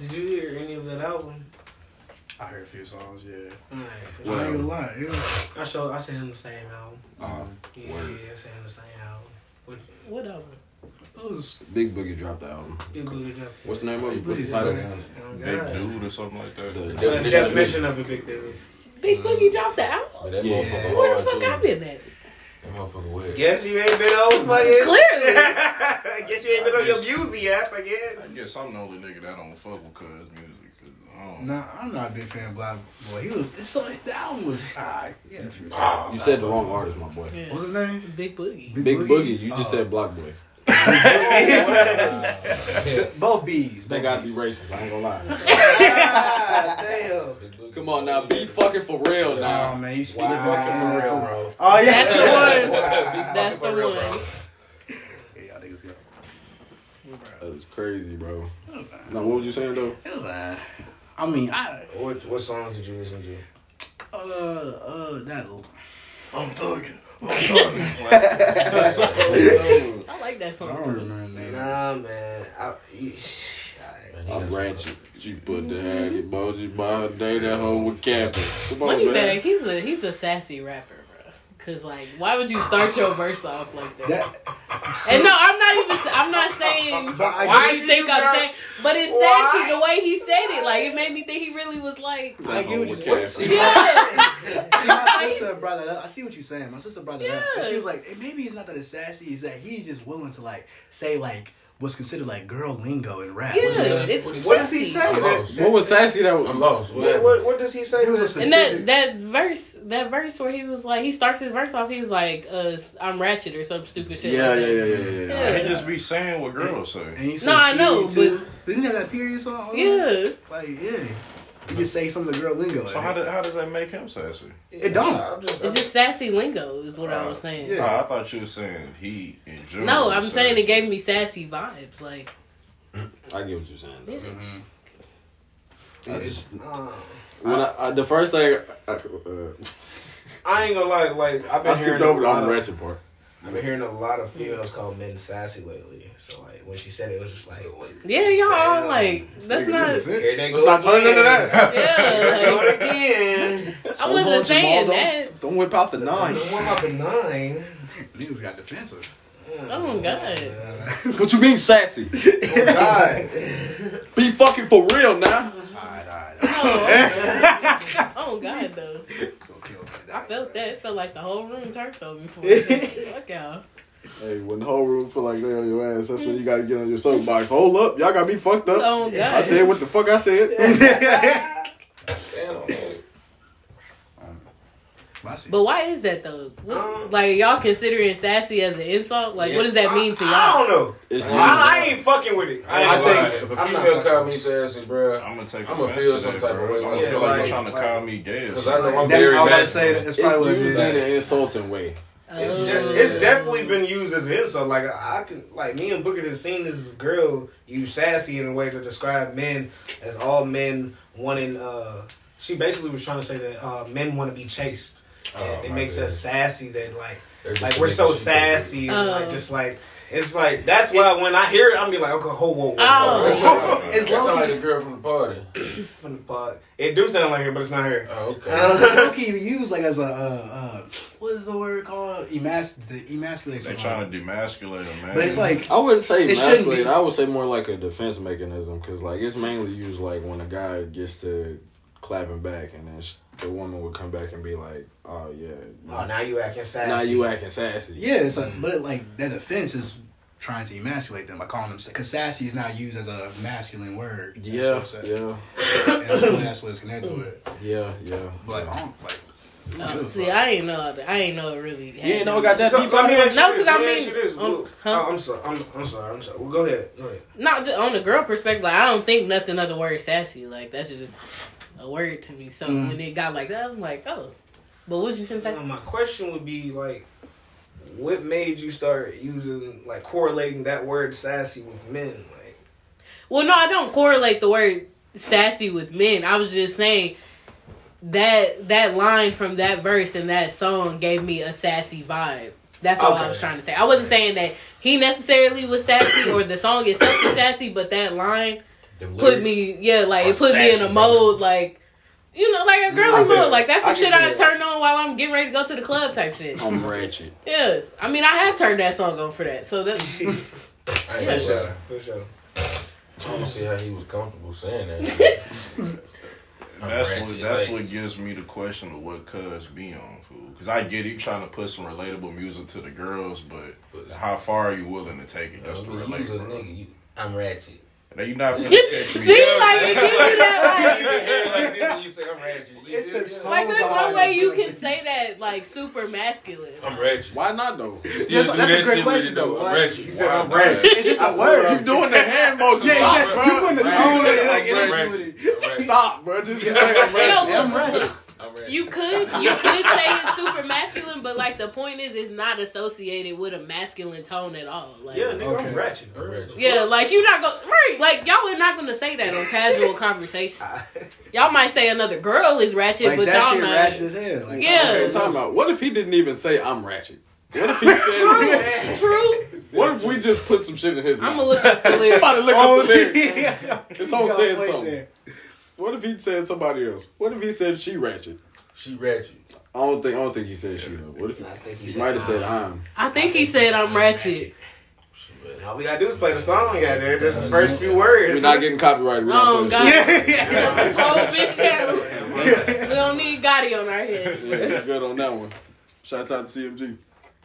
Did you hear any of that album? I heard a few songs, yeah. Alright, for I sure. ain't gonna lie. It was, I showed. I sent him the same album. Uh, Yeah, Word. yeah, I sent him the same album. What? What album? it was Big Boogie dropped the album. Big Boogie Jump. What's the name of it? What's the title? Jump. Oh, Big God. dude or something like that. The- Uh, Definition definition of a big dude. Big Boogie dropped the album. Yeah. Where the fuck. I been at? That motherfucker weird. Guess you ain't been on fucking. Clearly. I guess you ain't been on your music app. I guess. I guess I'm the only nigga that don't fuck with Cuz music. I Nah, I'm not a big fan of Black Boy. He was it's so the album was alright. Yeah, a few songs. You said the wrong artist, my boy. Yeah. What's his name? Big Boogie. Big Boogie. You just Oh. said Block Boy. both B's. They gotta be racist. I ain't gonna lie. God damn. Come on now, be fucking for real now. Oh man, you see Wow. Fucking for real, bro. Oh yeah, That's the one. Wow. That's the real, one. bro. Yeah, y'all niggas go. That is crazy, bro. Now, what was you saying though? It was uh, I mean, I What what songs did you listen to? uh uh that. I'm thugging. I like that song. I song. don't remember the name. Nah, man. I, eesh. I'm got glad some- she, she put the hag emoji by her day that hoe with camping. Come on, Moneybagg, man. he's a he's a sassy rapper, bro. Cause like, why would you start your verse off like that? That, and no, I'm not even. I'm not saying But I what get you think I'm saying, but it's Why? sassy the way he said it. Like it made me think he really was like, Like get what with you're camping. saying. yeah, See, my sister brought that up. I see what you're saying. My sister brought that up. And Yeah. she was like, "Eh, maybe he's not that it's sassy. Is that he's just willing to like say like what's considered like girl lingo in rap. yeah, What it's is- What does he say? That. What was sassy that I'm lost. What what, what, what does he say? There was a that- And specific- that that verse, that verse where he was like, he starts his verse off. He was like, uh, "I'm ratchet" or some stupid shit. Yeah, yeah, yeah, yeah, yeah. yeah. Yeah. He just be saying what girls say. And he said No, I know, period, too. Didn't he have that period song? Yeah. Like yeah, he just say some of the girl lingo. So how, did, how does that make him sassy? It don't. I'm just, It's just sassy lingo, is what I was saying. Yeah. Nah, I thought you were saying he in general. No, I'm was saying it gave me sassy vibes. Like, I get what you're saying. though. Mhm. I just uh, when I, I the first thing I, uh, I ain't gonna lie. Like I've been I skipped over a the lot I'm of, ratchet part. I've been hearing a lot of females call men sassy lately. So like when she said it, it was just like, yeah, y'all all Damn. like, that's not. here they Let's not turn into that. Yeah, like, again. I wasn't saying Don't- that. Don't whip out the nine. Don't whip out the nine? Niggas got defensive. Oh god. Uh, what you mean sassy? Oh God. Be fucking for real now. Alright, alright. Oh, oh god, though. It's okay, okay. I felt that. It felt like the whole room turned on me for. Fuck y'all. Hey, when the whole room feel like they on your ass, that's when you gotta get on your soapbox. Hold up, y'all got me fucked up. Oh god. I said what the fuck I said. Damn, man. I see. But why is that though? What, Um, like y'all considering sassy as an insult? Like, what does that mean to I, I y'all? I don't know. It's I, I ain't fucking with it. I, ain't I gonna think if a I'm not female call me sassy, bro, I'm gonna take it. I'ma feel some that, type of way. I'm gonna Yeah, feel like like- you're trying to like- call me gay. because I know I'm that's, very. I'm about to say. that it's probably what it used in an insulting way. It's, de- it's definitely been used as an insult. Like I can, like me and Booker have seen this girl use sassy in a way to describe men as all men wanting. uh She basically was trying to say that uh men want to be chased. Oh, it makes bad. us sassy. That like, like we're so sassy. And, Oh. like just like it's like that's why when I hear it, I'm be like, okay, whoa, whoa, whoa, Oh. whoa. It's That sound low-key- like the girl from the party. From the pod. It do sound like her, but it's not her. Oh, okay. It's low-key used like as a uh, uh, what is the word called? Emas the emasculate. They someone. trying to demasculate him, man. But it's like I wouldn't say It shouldn't masculine. I would say more like a defense mechanism because like it's mainly used like when a guy gets to clapping back and then sh- the woman would come back and be like, "Oh yeah, Oh, now you acting sassy. now you acting sassy." yeah, it's like, but it, like that offense is trying to emasculate them by calling them because sassy is now used as a masculine word. Yeah, what yeah, And I feel that's what it's connected with. yeah, yeah. But I don't like. No, see, I ain't know. I ain't know it really. You ain't know it got that So, deep let out me here. you No, this, 'cause I let me mean, ask you um, Well, huh? oh, I'm sorry. I'm, I'm sorry. I'm sorry. Well, go ahead. Go ahead. Not just on the girl perspective. Like, I don't think nothing of the word sassy. Like that's just a word to me. So Mm. when it got like that, I'm like, oh. But what you finna say? My question would be like, what made you start using like correlating that word sassy with men? Like, Well, no, I don't correlate the word sassy with men. I was just saying that that line from that verse and that song gave me a sassy vibe. That's all I was trying to say. I wasn't saying that he necessarily was sassy or the song itself was sassy, but that line Them put me, yeah, like it put me in a mode, like you know, like a girly I feel mode. it. Like that's some I shit I feel turn on while I'm getting ready to go to the club, type shit. I'm ratchet. Yeah, I mean, I have turned that song on for that, so that's I ain't For gonna sure. For sure. I don't see how he was comfortable saying that. I'm That's ratchet, what that's like- what gives me the question of what cuz be on fool. Cause I get you trying to put some relatable music to the girls, but how far are you willing to take it? That's the You was relatable. I'm ratchet. Now you not finna catch see, me. like you give me that, You like this when you say I'm ratchet. You It's the tone. like, like there's no way you can say that like super masculine. I'm ratchet. Why not though? Still That's- do that's a great question, with though. I'm Why- ratchet. He said I'm not? ratchet. It's just a word. You doing the hand motion? Yeah, Stop, exactly. You bro. putting the Right. tone in, like Right. energy with it. I'm. Stop, bro. Just, just say I'm Yo, ratchet. I'm ratchet. You could you could say it's super masculine, but like the point is, it's not associated with a masculine tone at all. Like, Yeah, nigga, Okay. I'm ratchet. I'm ratchet. Yeah, like you're not gonna right. Like y'all are not gonna say that on casual conversation. Y'all might say another girl is ratchet, Like but that y'all shit not. ratchet as hell. Like, Yeah. What are you talking about? What if he didn't even say I'm ratchet? What if he said? True, true. what if we just put some shit in his mouth? I'm mouth? gonna look up the lyrics. Somebody look Oh, up the oh, lyrics. yeah. It's all You saying gotta something. there. What if he said somebody else? What if he said she ratchet? She ratchet. I don't think I don't think he said she though. What if he, I think he he said might have said I'm. I'm? I think he said I'm ratchet. Ratchet. All we gotta do is play the song out there. This is the first few words. We're not getting copyrighted. We're Oh putting God. Yeah. oh bitch, down. we don't need Gotti on our head. Yeah, good on that one. Shouts out to CMG.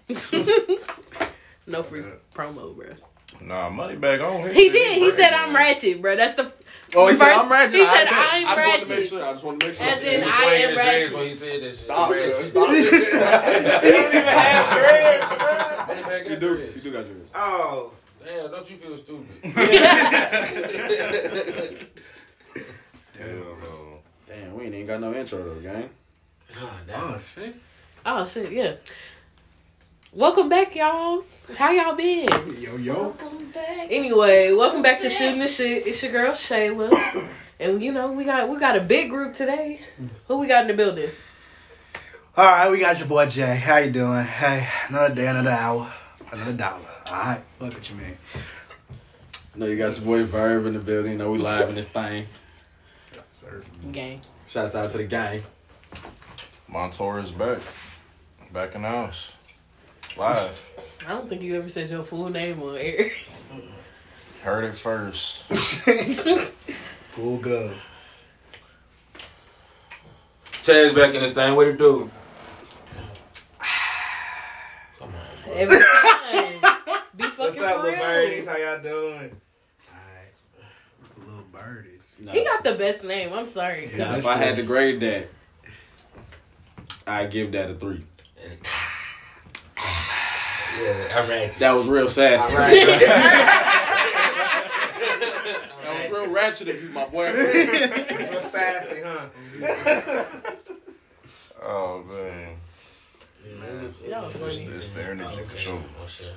no free promo, bro. Nah, money back on. his He did. He said. I'm ratchet, bro. That's the Oh, he said First- I'm ratchet. he I said. I'm I just wanted to make sure. I just want to make sure. As He in, was I am his ratchet. when he said that shit. Stop, I'm bro. Stop. He don't even have dreads, bro. You got do. dreads. You do got yours. Oh. Damn, don't you feel stupid? Hell no. Damn, we ain't even got no intro though, gang. Oh, damn. Oh, shit. Oh shit, yeah. Welcome back, y'all. How y'all been? Yo, yo. Welcome back. Anyway, welcome back to shooting the shit. It's your girl Shayla, and you know we got we got a big group today. Who we got in the building? All right, we got your boy Jay. How you doing? Hey, another day, another hour, another dollar. All right, fuck what you mean. No, you got your boy Verb in the building. You know we live in this thing. Gang. Shouts out to the gang. Montour is back. Back in the house. Live. I don't think you ever said your full name on air. Heard it first. Full gov. Chad's back in the thing. What it do? Come on. Every time. Be fucking What's up, for little birdies? How y'all doing? Alright. Little birdies. No. He got the best name. I'm sorry. Now, if I had to grade that, I give that a three. Yeah, I'm ratchet. That was real sassy. Alright. That was real ratchet of you, my boy. Real sassy, huh? Oh man. Y'all It's, funny. it's the energy for sure. Oh, shit.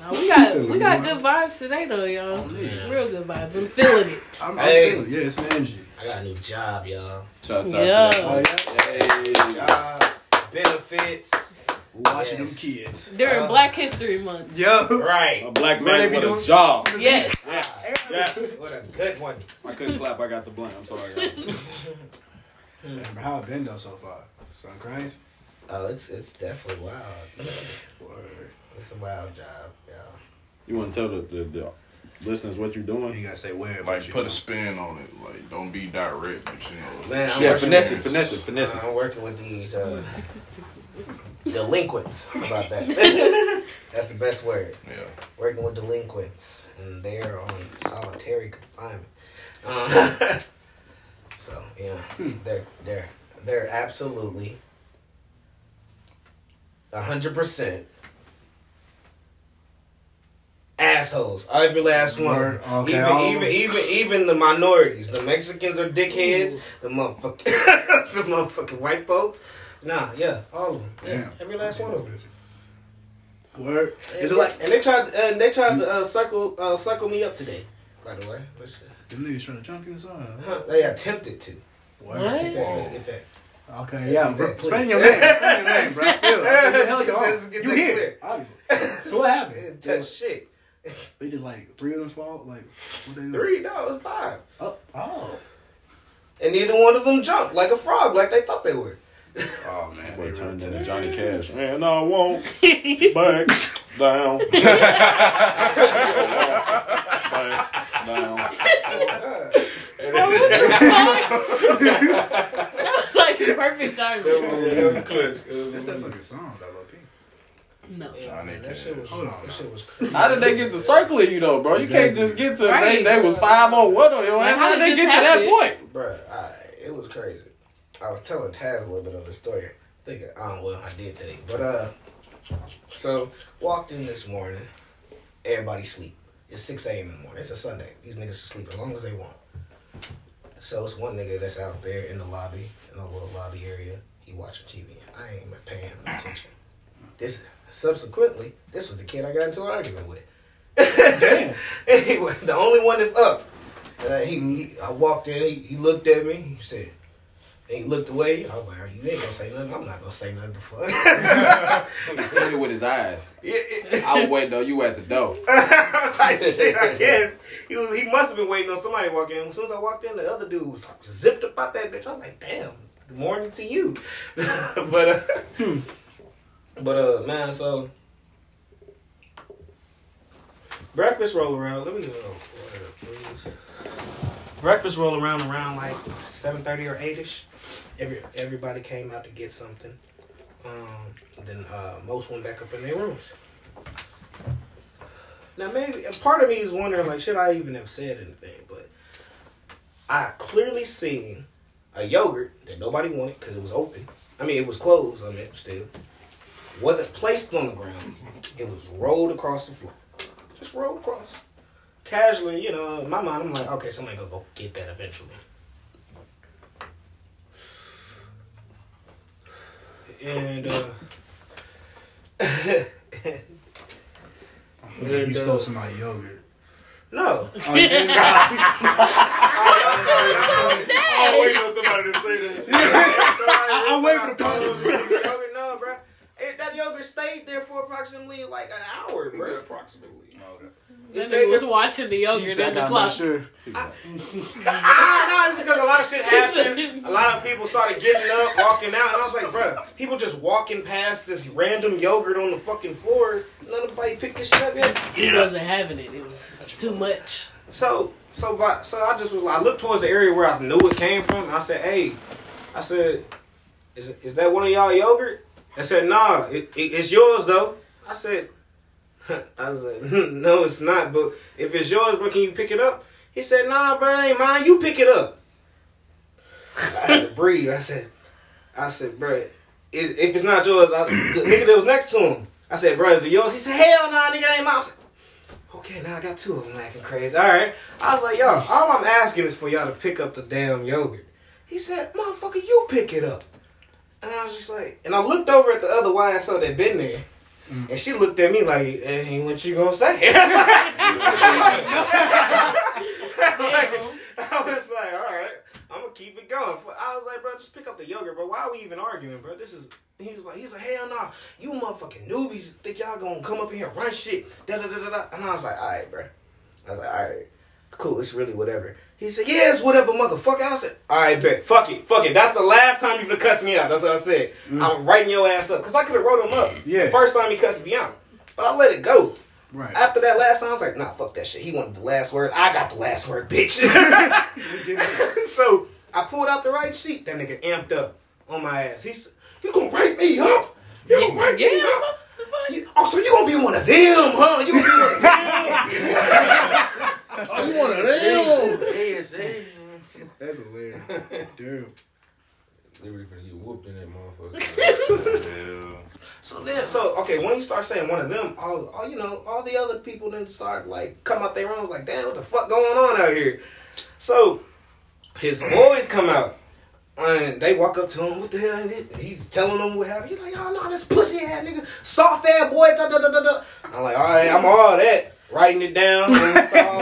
No, we got we got good vibes today though, y'all. Real good vibes. I'm feeling it. I'm, I'm Hey. feeling- Yeah, it's an energy. I got a new job, y'all. Shouts out Yeah. to Oh, that. yeah. Uh, benefits. Watching Yes. them kids. During Uh, Black History Month. Yo. Right. A black man they be with a job. Yes. Yes. Yes. What a good one. I couldn't clap. I got the blunt. I'm sorry, guys. Remember how it been though so far? Son crazy? Oh, it's it's definitely wild. Word. It's a wild job, yeah. You want to tell the, the, the listeners what you're doing? You gotta say where. Like put a spin on it. Like don't be direct, but you know. Man, I'm Yeah, working finesse it, finesse it, finesse it. I'm working with these uh, delinquents. About that? That's the best word. Yeah. Working with delinquents, and they're on solitary confinement. Uh, so yeah, they're they're they're absolutely hundred percent assholes. Every last one. Okay, even all of even them. even even the minorities. The Mexicans are dickheads. The motherfucking the motherfucking white folks. Nah, yeah, all of them. Yeah, Damn. every last one of them. Word. And, Is it like and they tried uh, they tried to uh, circle uh, circle me up today. By the way, let's see. them niggas trying to jump you or something? Huh, they attempted to. Word. What? Let's get that. Let's get that. Okay, yeah, Let's bro. get Spend your name. Spend your name, bro. I feel it. What the hell Let's you get on? that- let's You here, obviously. So what happened? didn't touch shit. They just like three of them fall. Like what they do? Three? No, it was five. Oh, oh, And neither one of them jumped like a frog, like they thought they were. oh man. Boy they turned into Johnny Cash. And I won't back down. back down. Oh, Bro, what the fuck? that was like the perfect timing. That's that fucking song, though, low key. No. Johnny that shit was, Hold on, that shit was crazy. How did they get to circling you though, bro? You can't just get to Right. they, they was five on one on your Like, ass. how How did did they get to that happen? point? Bro, I, it was crazy. I was telling Taz a little bit of the story. I think I don't well, I did today. But uh so walked in this morning, everybody sleep. It's six AM in the morning. It's a Sunday. These niggas sleep as long as they want. So it's one nigga that's out there in the lobby, in the little lobby area. He watching TV. I ain't even paying him attention. This subsequently, this was the kid I got into an argument with. Damn. anyway, the only one that's up. And I, he, he, I walked in. He, he looked at me. He said, and he looked away. I was like, "Are you ain't gonna say nothing? I'm not gonna say nothing to fuck." He seen it with his eyes. Yeah, it- I was waiting on you at the door. type shit, I guess. He was, he must have been waiting on somebody to walk in. As soon as I walked in, the other dude was zipped up out that bitch. I'm like, damn. Good morning to you. but uh, but uh, man, so breakfast roll around. Let me go. please. Breakfast roll around around like seven thirty or eight ish. Every everybody came out to get something. Um, then uh, most went back up in their rooms. Now maybe part of me is wondering like should I even have said anything, but I clearly seen a yogurt that nobody wanted because it was open. I mean it was closed. I mean still wasn't placed on the ground. It was rolled across the floor, just rolled across. Casually, you know, in my mind, I'm like, okay, somebody gonna go get that eventually. And uh, you And, stole uh, somebody's yogurt. no, Oh, you did? I'm waiting on somebody to say that. I- I'm waiting for the yogurt. No, bro. It, that yogurt stayed there for approximately like an hour, bro. Approximately. It This stayed nigga was there. watching the yogurt in the clock. Sure. Ah, no, it's because a lot of shit happened. A lot of people started getting up, walking out, and I was like, bro, people just walking past this random yogurt on the fucking floor. Nobody picked this shit up yet. He wasn't having it. It was, it was too much. So, so, but, so I just was like, I looked towards the area where I knew it came from, and I said, "Hey," I said, "Is is that one of y'all yogurt?" I said, "Nah, it, it, it's yours though." I said, "I said, no, it's not. But if it's yours, bro, can you pick it up?" He said, "Nah, bro, it ain't mine. You pick it up." I had to breathe. I said, "I said, bro, if it's not yours, I, the nigga that was next to him." I said, "Bro, is it yours?" He said, "Hell nah, nigga, it ain't mine." I said, Okay, now I got two of them acting crazy. All right. I was like, yo, all I'm asking is for y'all to pick up the damn yogurt. He said, motherfucker, you pick it up. And I was just like, and I looked over at the other YSO that been there. Mm. And she looked at me like, ain't what you gonna say? Damn. I was like, all right, I'm gonna keep it going. I was like, bro, just pick up the yogurt, bro. Why are we even arguing, bro? This is. He was like, he's like, hell no, you motherfucking newbies think y'all gonna come up in here and run shit, da da da da da. And I was like, all right, bro. I was like, all right, cool, it's really whatever. He said, yeah, it's whatever, motherfucker. I said, all right, bet, fuck it, fuck it. That's the last time you gonna cuss me out. That's what I said. I'm writing your ass up, cause I could have wrote him up. Yeah. The first time he cussed me out, but I let it go. Right. After that last time, I was like, nah, fuck that shit. He wanted the last word. I got the last word, bitch. so I pulled out the right sheet. That nigga amped up on my ass. He said, you gonna write me up? You gonna write me up? You- oh, so you gonna be one of them, huh? You gonna be one of them? Oh, That's hilarious. Dude. They really finna get whooped in that motherfucker. Yeah. So then, so okay, when you start saying one of them, all, all you know, all the other people then start like come out their rooms like, damn, what the fuck going on out here? So his boys come out and they walk up to him. What the hell? is? He's telling them what happened. He's like, oh no, this pussy ass nigga, soft ass boy. Da, da, da, da, da. I'm like, all right, I'm all that. Writing it down. It's all-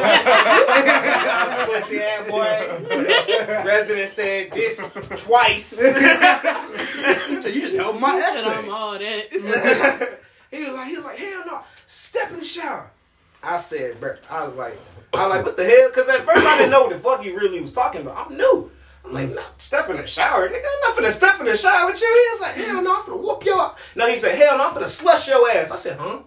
pussy ass boy. Resident said this twice. He said, you just helped my Said I'm all that. he was like, he was like, hell no, step in the shower. I said, bro, I was like, I was like, what the hell? Because at first I didn't know what the fuck he really was talking about. I'm new. I'm like, nah, step in the shower, nigga. I'm not finna step in the shower with you. He was like, hell no, I'm finna whoop your. No, he said, hell no, I'm finna slush your ass. I said, huh?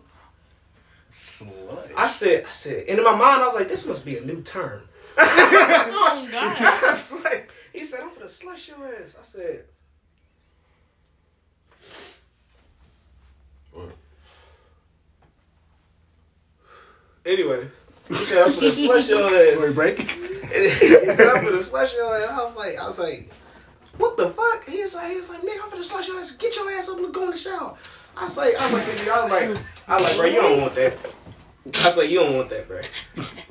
Slut. I said, I said, and in my mind, I was like, this must be a new term. Oh God. I was like, he said, I'm finna slush your ass. I said, What? anyway. He said, I'm finna slush your ass. Story break. he said, I'm finna slush your ass. I was like, I was like, what the fuck? He's like, he's like, nigga, I'm finna slush your ass. Get your ass up and go in the shower. I like, I was like, nigga, I was like, I was like, bro, you don't want that. I like, you don't want that, bro.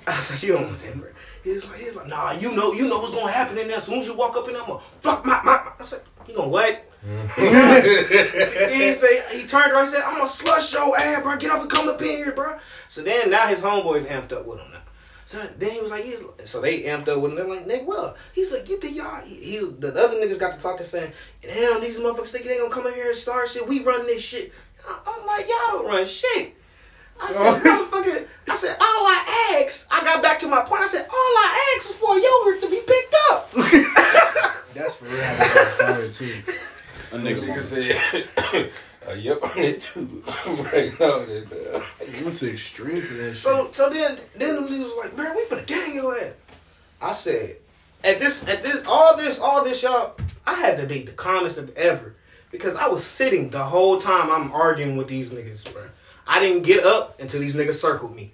I like, you don't want that, bro. He was like, he was like, nah, you know, you know what's gonna happen in there. As soon as you walk up in there, I'm gonna fuck my, my. my. I said, you gonna what? He said, he turned around and said, I'm gonna slush your ass, bro. Get up and come up in here, bro. So then now his homeboys amped up with him now. So then he was like, he's, so they amped up with him. They're like, nigga, well, he's like, get the y'all. He, he, the other niggas got to talking saying, damn, these motherfuckers think they gonna come in here and start shit. We run this shit. I- I'm like, y'all don't run shit. I said, motherfucker, I said, all I asked, I got back to my point. I said, all I asked was for yogurt to be picked up. That's for real. how it started too. A Nigga nigga. said, uh, yep, on it too. right now, that, uh, You went to extreme for that shit. So so then then them niggas was like, man, we finna gang your ass. I said, at this at this all this all this y'all, I had to be the calmest of ever because I was sitting the whole time I'm arguing with these niggas, bro. I didn't get up until these niggas circled me.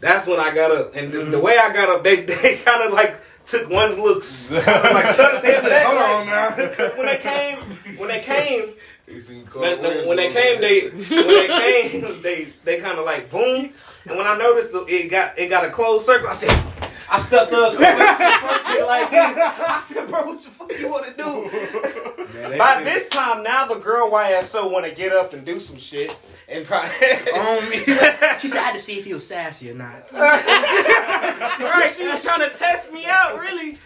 That's when I got up, and the, the way I got up, they they kind of like took one look, kind of like stuck their. Hold like- on now. When they came, when they came, you seen when, when they came, they when they came, they they kind of like boom. And when I noticed the, it got it got a closed circle, I said, I stepped up. like. I said, bro, what the fuck you want to do? Man, By think- this time, now the girl YSO want to get up and do some shit and probably. on me. She said I had to see if he was sassy or not. right, she was trying to test me out, really.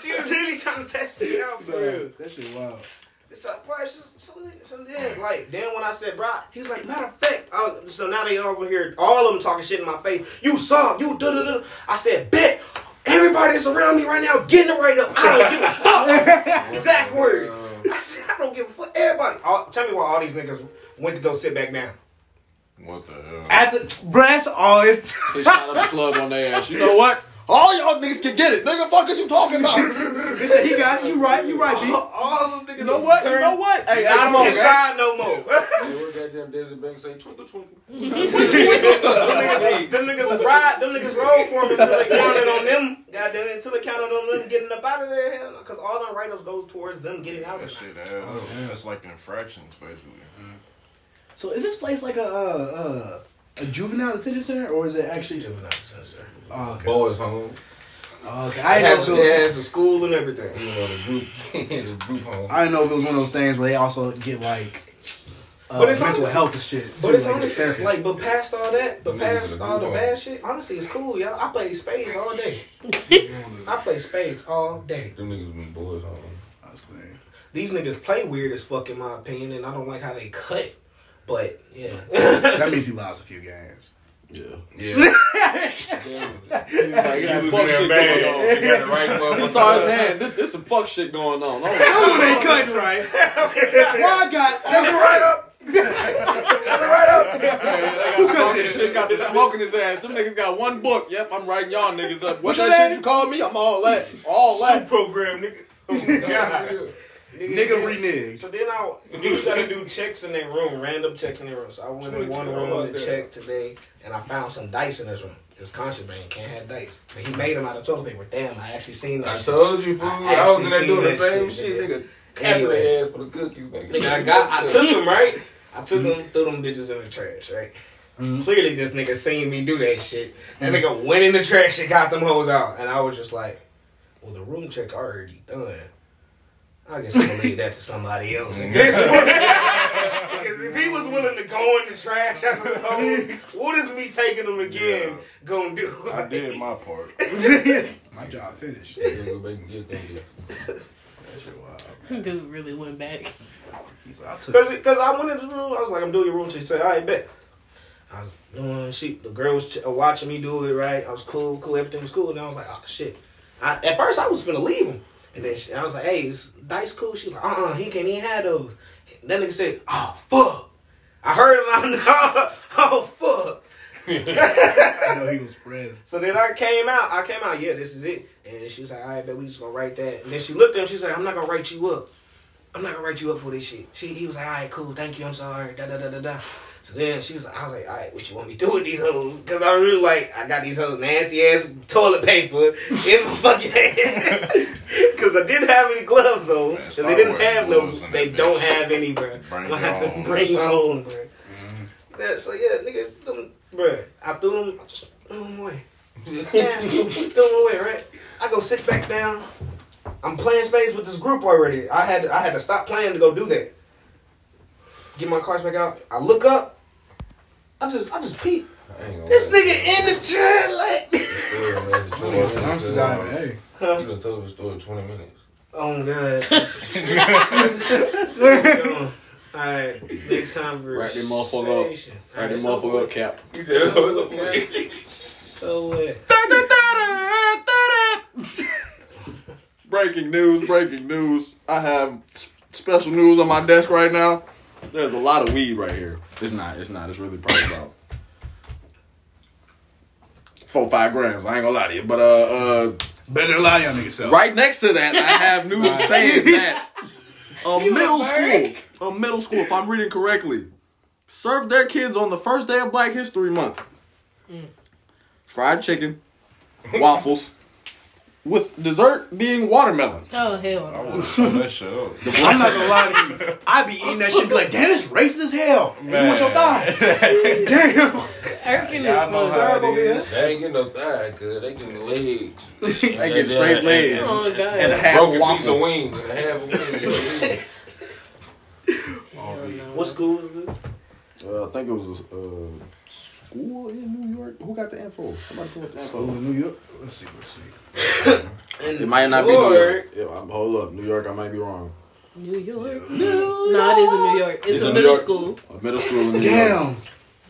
She was really trying to test me out for real. That shit wild. So, bro, so, so, so then, like, then when I said, bro, he's like, matter of fact, uh, so now they over here, all of them talking shit in my face. You suck, you da da da. I said, bet. Everybody that's around me right now getting it right up. I don't give a fuck. exact words. I said, I don't give a fuck. Everybody. All, tell me why all these niggas went to go sit back down. What the hell? At the, bro, that's all it's. They shot up the club on their ass. You know what? All y'all niggas can get it. Nigga, fuck is you talking about? He said he got it. You right. You right, B. All of them niggas. You know what? You know what? Hey, I I don't inside no more. Hey, what goddamn Desert Bank say? Twinkle, twinkle. them niggas, them niggas ride, them niggas roll for them until they counted on them. Goddamn it, until they counted on them getting up out of there. Hell, because all the write-ups goes towards them getting out That of shit, there. hell, that's like infractions, basically. So is this place like a uh, uh, a juvenile detention center or is it actually? Juvenile censor. Oh, okay. Boys home. Oh, okay. I It didn't has, know it it has a school and everything. You know, the group, the group home. I didn't know if it was one of those things where they also get like uh, But it's mental honestly- health and shit. But too, it's like, honestly therapy. like, but past all that, but past all the bad shit, honestly, it's cool, y'all. I play spades all day. I play spades all day. Them niggas been boys home. That's. These niggas play weird as fuck in my opinion, and I don't like how they cut. But yeah, That means he lost a few games. Yeah. Yeah. Damn. Like, some fuck shit going on. You got the right He saw his hand. This, this some fuck shit going on. I'm like, Someone ain't cutting right. Why I got? that's a right up. Hey, they got talking shit, got the smoke in his ass. Them niggas got one book. Yep, I'm writing y'all niggas up. What that shit you called me? I'm all that. All that. program, nigga. Oh Nigga reneged. So then I you gotta do checks in their room, random checks in their room. So I went in one room to check today, and I found some dice in this room. It's contraband, can't have dice. But he made them out of toilet paper. Damn, I actually seen that. I shit. told you, fool. I I, was in actually there doing the same shit, shit, nigga. nigga. Capping Anyway. their for the cookies, nigga. Nigga, I got, I took them right. I took mm-hmm. them, threw them bitches in the trash, right. Mm-hmm. Clearly, this nigga seen me do that shit. That mm-hmm. nigga went in the trash and got them hoes out, and I was just like, "Well, the room check already done. I guess I'm gonna leave that to somebody else." And guess? Because if he was willing to go in the trash after the hoes, what is me taking them again gonna do? I did my part. My job finished. Nigga, go back and get them. nigga. That shit wild. Dude really went back. He's like, I. Cause, cause I went into the room, I was like, I'm doing your room check. He said, all right, bet. I was doing she the girl was ch- uh, watching me do it right. I was cool, cool, everything was cool. And I was like, oh shit. I, at first I was gonna leave him. And then she, I was like, hey, is Dice cool? She was like, uh uh he can't even have those. And That nigga said, oh fuck. I heard him out oh fuck. I know he was pressed. So then I came out. I came out. Yeah, this is it. And she was like, "All right, bet we just gonna write that." And then she looked at him. She was like, "I'm not gonna write you up. I'm not gonna write you up for this shit." She he was like, "All right, cool. Thank you. I'm sorry." Da da da da da. So then she was. like, I was like, "All right, what you want me to do with these hoes?" Because I really like. I got these hoes nasty ass toilet paper in my fucking hand. Because I didn't have any gloves on. Because they didn't have no. They don't bitch. have any, bro. Bring your have to bring my own, bro. Yeah, so yeah, nigga, them, bruh, I threw them, I just threw him away. Yeah, threw him away, right? I go sit back down. I'm playing spades with this group already. I had I had to stop playing to go do that. Get my cards back out. I look up. I just I just peep. I ain't gonna This lie. nigga in the chair like. Story lasted 20 minutes, I'm Amsterdam, hey. You done told the story 20 minutes. Oh god. Alright, next conversation. Write that motherfucker up. Write, that motherfucker up, cap. He said, oh, it's okay. So what? breaking news, breaking news. I have special news on my desk right now. There's a lot of weed right here. It's not, it's not. It's really probably about four, five grams. I ain't gonna lie to you. But, uh, uh, Better lie to y'all niggas right next to that, I have news saying that a You middle a school, a middle school, if I'm reading correctly, served their kids on the first day of Black History Month fried chicken, waffles, with dessert being watermelon. Oh hell I would have that shit up. I'm not gonna lie to you. I be eating that shit and be like, damn, it's racist as hell. And you want your thigh. Damn. Erkin Y'all know is how fun. it is. They ain't getting no thigh, cuz they getting legs. They getting straight legs. Oh my god. And a half Broken waffle. piece of wings and a half a wing. What school is this? Uh, I think it was a uh, school in New York. Who got the info? Somebody pull up the Oh, info. New York. Let's see, let's see. It might not be New York. Yeah, I'm- hold up, New York. I might be wrong. New York. No, it is in New York. It's, It's a in middle York. school. A middle school in New York. Damn.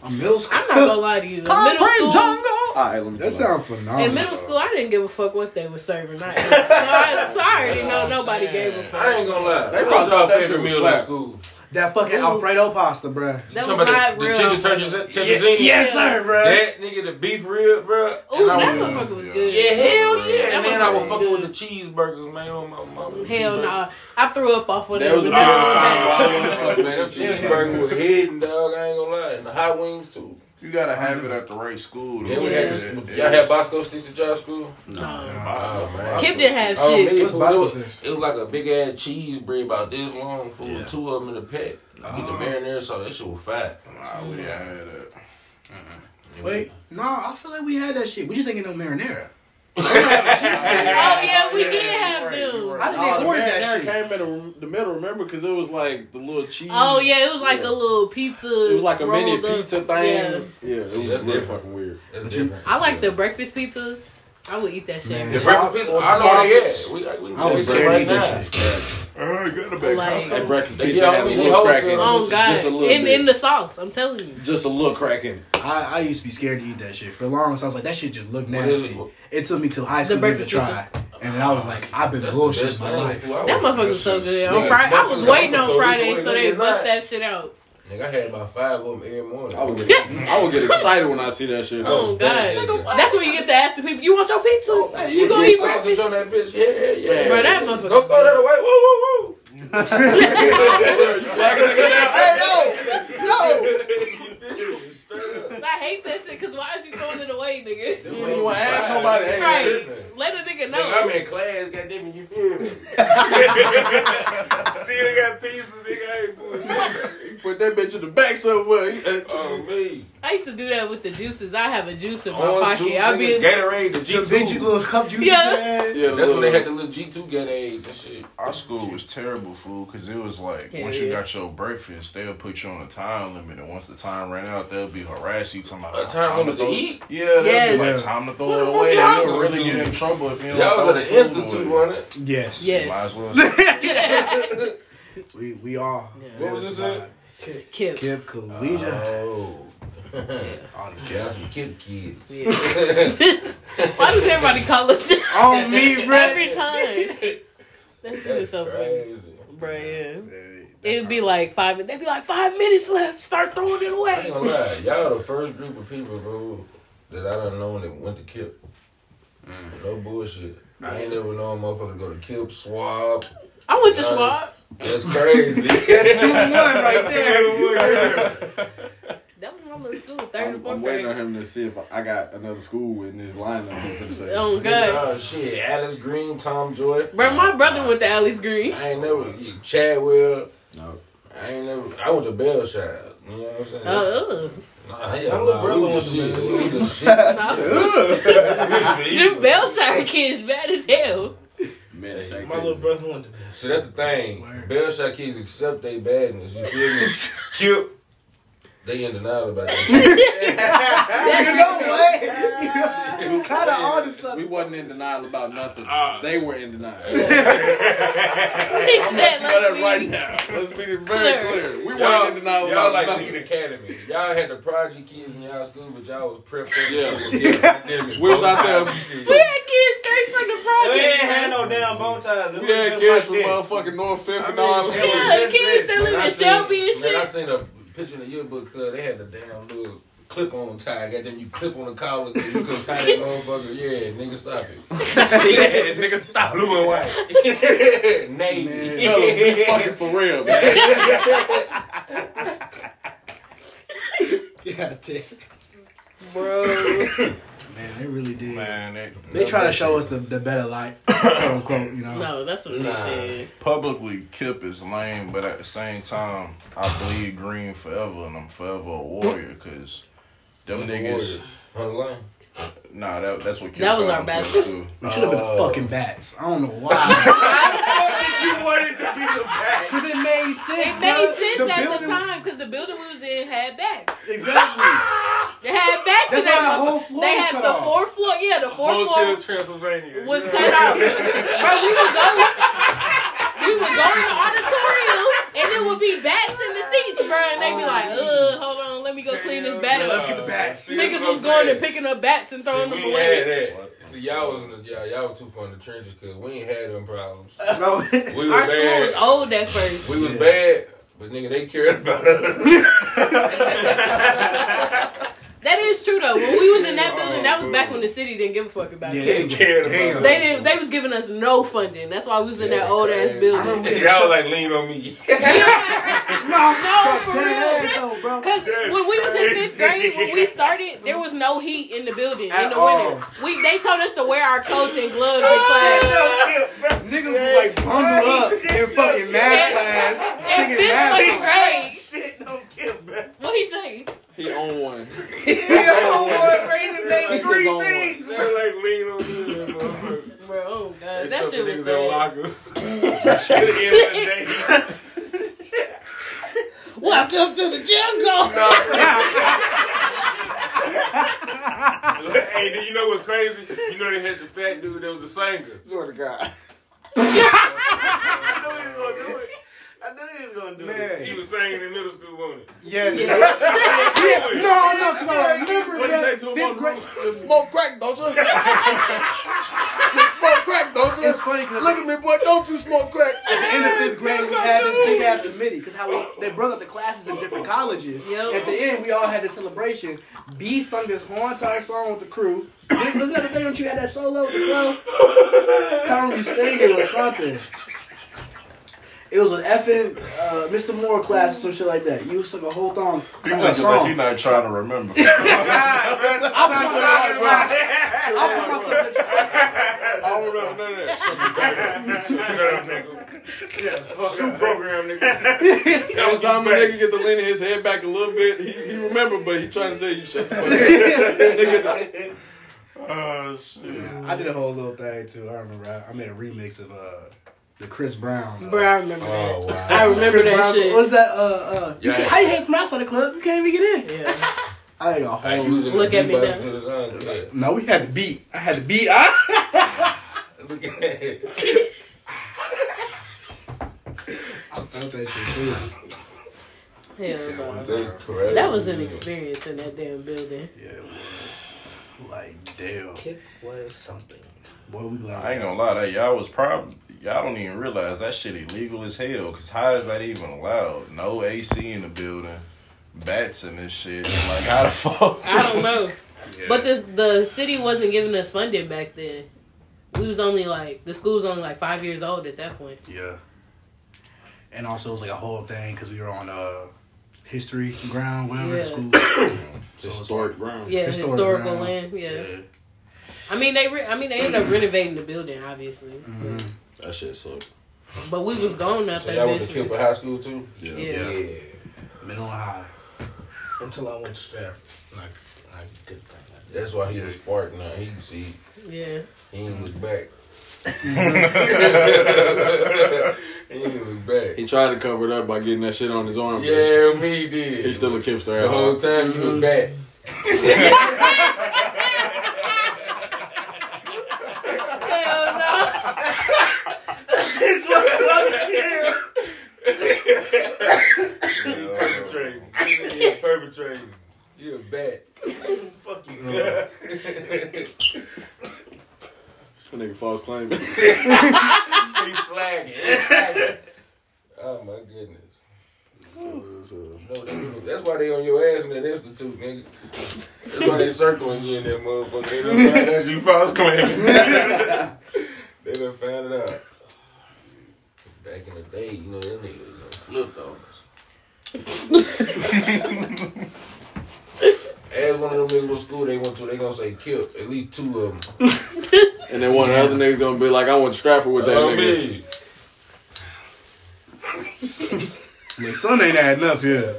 A middle school. I'm not gonna lie to you. In middle Concrete school, jungle. All right, let me That sounds phenomenal. in middle school, I didn't give a fuck what they were serving. I, so, I, so I already know oh, nobody gave a fuck. I ain't gonna lie. They They probably probably thought that favorite shit was meal in slap. school. That fucking Ooh. Alfredo pasta, bruh. That You was talking not about the, real. the chicken funny. turkeys, turkeys Yes, sir, bruh. That nigga, the beef rib, bro. Ooh, that motherfucker was good. Yeah, hell yeah. That And then I motherfucker was was fucking good. with the cheeseburgers, man. On my mama. Hell no. I threw up off of There That was a with period of time where I was fucking man, them the cheeseburger. cheeseburgers was hidden, dog. I ain't gonna lie. And the hot wings, too. You gotta have mm-hmm. it at the right school. Yeah, though. we had this, y'all had Bosco sticks at y'all school? Oh, man. KIPP didn't have Oh, shit. me, What's it, was, it was like a big ass cheese bread about this long, full Yeah. two of them in a pack. Get the oh. marinara sauce, that shit was fat. Nah, we didn't have that. Wait, no, I feel like we had that shit. We just ain't get no marinara. Oh yeah, we did have right, them. I Oh, didn't the order marinara that shit. came in the, the middle, remember? Because it was like the little cheese. Oh yeah, it was like Yeah. a little pizza. It was like a mini up. pizza thing. Yeah. Yeah, it was really different. fucking weird. You- I like the breakfast pizza. I would eat that shit. Man. The breakfast pizza, I know what they sausage. had. We, like, we I can was get scared that to right eat now. that shit. Oh, you got a big Like- That breakfast They pizza get had a little wholesale. crack in it. Oh god, Just a little in bit. in the sauce. I'm telling you. Just a little crack in it. I, I used to be scared to eat that shit. For long. So I was like, that shit just looked nasty. it? It took me till high school to breakfast try. And then I was like, I've been That's the bullshitting my life. That was- motherfucker was so shit- good. On Friday, I was waiting on Friday so they bust that shit out. Nigga, I had about five of them every morning. I would get, I would get excited when I see that shit. Oh god, Nigga, that's when you get to ask the people, "You want your pizza? Oh, hey, You you gonna eat sausage breakfast?" on that bitch. Yeah, yeah. yeah. Bro, that motherfucker. Don't throw that away. Whoa, whoa, whoa. you flag a nigga down. Hey, yo, yo. I hate that shit because why is you throwing it away, nigga? You didn't want to ask nobody. Hey, Right, let a nigga know. Nigga, I'm in class, goddamn it, you feel me? Still got pieces, nigga, I ain't bullshit. Put that bitch in the back somewhere. Oh, me. I used to do that with the juices. I have a juice in my Orange pocket. juice, I'll be nigga, in, Gatorade, the The big ju- G2. little cup juice. Yeah. man. Yeah, the That's when they had the little G2 Gatorade and shit. Our school was terrible, fool, because it was like Yeah, once you got your breakfast, they'll put you on a time limit, and once the time ran out, they'll be harassing you talking about A time limit to throw- eat? Yeah, they'll Yes. be like time to throw What it away. fuck y'all You'll really to? get in trouble if you don't Y'all throw got the an food institute away. on it. Yes. Yes. Might as well. We we all. Yeah. What was this at? KIPP. KIPP Collegiate. Oh. All the Yeah, some kid kids. Yeah. Why does everybody call us that? On me, bro. every time? That shit is so funny, crazy. bro. Yeah. It'd be like five. They'd be like five minutes left. Start throwing it I ain't away. gonna lie, y'all the first group of people, bro, that I done known that went to KIPP. Mm. No bullshit. I ain't never known a motherfucker go to KIPP, Schwab. I went to Nice. Schwab. That's crazy. That's two to one right there. That was my little school, third I'm, and fourth I'm waiting on him to see if I got another school in this lineup. He's gonna say. Oh God, Oh shit, Alice Green, Tom Joy. bro. My brother went to Alice Green. I ain't never Chadwell. No. I ain't never. I went to Bellshire. You know what I'm saying? Uh, uh. nah, yeah, My nah, little brother we went to shit. Bellshire. We the shit. Them Bellshire kids bad as hell. Menace My little activity. brother went to So that's the thing. Bellshire kids accept their badness. You feel me? KIPP. They in denial about that. You know what? You kind of on to We wasn't in denial about nothing. Ah. they were in denial. I'm Let you know let's that right now. Let's be very Clear. clear. We Y'all, weren't in denial y'all about like nothing. Lead Academy. Y'all had the project kids in y'all school, but y'all was prepped for Yeah. the shit. with. We was out there- We had kids straight from the We project. ain't had no damn bow ties. It We was had kids like from this. motherfucking North Fifth I and mean, all shit. that. Yeah, kids that live in Shelby and Man, I seen a picture in the yearbook cause they had the damn little clip on tie. Goddamn, you clip on the collar, you could tie that motherfucker. Yeah, nigga, stop it. yeah, nigga, stop. Blue and white. Navy. Tell them, be fucking for real, man. You gotta take. Bro. Man, they really did. Man, that, They try to show us the, the better light, quote unquote. You know. No, that's what they Nah. said. publicly KIPP is lame, but at the same time, I bleed green forever, and I'm forever a warrior. Cause them niggas, On the line. Nah, that, that's what KIPP That was our on best. Too. We should have been the fucking bats. I don't know why. You wanted to be the back. Because it made sense. It made bruh. sense The at the time because the building we was in had bats. Exactly. They had backs That's in that why the whole floor They was had cut the fourth floor. Yeah, the fourth floor Transylvania. was cut off. Bro, we would go. We would go in the auditorium and it would be bats in the seats, bro. And they'd be like, "Uh, hold on, let me go clean this bat up." Let's get the bats. Niggas was going and picking up bats and throwing See, them away. ain't. See, y'all was in the, y'all, y'all were too far in the trenches because we ain't had them problems. No. We Our was school was old at first. We was bad, but nigga, they cared about us. That is true though. When we was in that building, that was back when the city didn't give a fuck about Yeah, kids. they cared Damn. about They didn't. They was giving us no funding. That's why we was in that old ass building. Y'all was like lean on me. No, no, for real. Damn, bro. Cause when we was in fifth grade, when we started, there was no heat in the building in At the all. winter. We they told us to wear our coats and gloves in oh, class. Niggas was like bundled up in fucking math class. In fifth fucking grade, Shit, don't kill, bro. what he say? He on one. Three on one. Three things. They were like lean on me. motherfucker. Bro, oh god, They that stuck shit the was niggas in sad. lockers. Should've ended the day. Welcome to the jungle. hey, do you know what's crazy? You know they had the fat dude that was a singer. Swear to God. I knew he was gonna do it. I knew he was gonna do it. He was singing in middle school, wasn't Yes. Yeah. No, no, because I remember What did that. you say to him fifth on the? You smoke crack, don't you? you smoke crack, don't you? It's funny because Look at me, boy. Don't you smoke crack? at the end of fifth grade, we had this big ass committee because how we, they broke up the classes in different colleges. Yep. At the end, we all had this celebration. B sung this whole entire song with the crew. Wasn't that the thing when you had that solo with the flow? I can't you sang it or something. It was an effing uh, Mr. Moore class or some shit like that. You sung a whole song. He Sung a looking like song. he not trying to remember. I'll put myself in the I don't remember none of that. Shut up, nigga. Shoe program, nigga. Every time a nigga get to leaning his head back a little bit, he, he remember, but he trying to tell you shut the fuck up. Nigga, oh shit. I did a whole little thing too. I remember. I, I made a remix of uh, the Chris Brown. Bro, I remember Oh, that. wow. I remember Chris that Brown. shit. What's that? Uh, uh, you Yeah. can, how you hang from outside the club? You can't even get in. Yeah. I ain't a Hey, whole. you was in Look at me now. to. Yeah. No, we had the beat. I had the beat. I, Look at that. I felt that shit too. Hell no. That's. That was an experience in that damn building. Yeah, it was. Like, damn. KIPP was something. Boy, we glad. I ain't gonna lie, that y'all was probably y'all don't even realize that shit illegal as hell. Cause how is that even allowed? No AC in the building, bats in this shit. Like how the fuck? I don't know. But this the city wasn't giving us funding back then. We was only like the school was only like five years old at that point. Yeah. And also, it was like a whole thing because we were on uh, history ground, whatever, Yeah. the school. so it's Historic ground. Yeah, Historic historical ground. land. Yeah. Yeah. I mean they re- I mean they ended up renovating the building obviously, Mhm. That shit sucked. but we was gone So after y'all that went to bitch. Kilper High School too? Yeah. Yeah. Yeah. Middle and high. Until I went to Stratford. Like, like good thing. I did. That's why he was spark now. He can see. Yeah. He ain't look back. he ain't look back. He tried to cover it up by getting that shit on his arm. Yeah, me did. He's still a KIPPster the whole time you look mm-hmm. back. Hell no. Perpetrating. Yeah, perpetrating. You're a bat. Fuck you. That nigga false claim. He flagging. He flagging. Oh my goodness. No, that's why they on your ass in that institute, nigga. That's why they circling you in that motherfucker. They done found out you false claiming. they done found it out. Back in the day, you know, them niggas done flipped on us. As one of them niggas with school they went to, they gonna say kill At least two of them. and then one of the other niggas gonna be like, I went to Stratford with that Oh, nigga. me. Look, son ain't had enough here.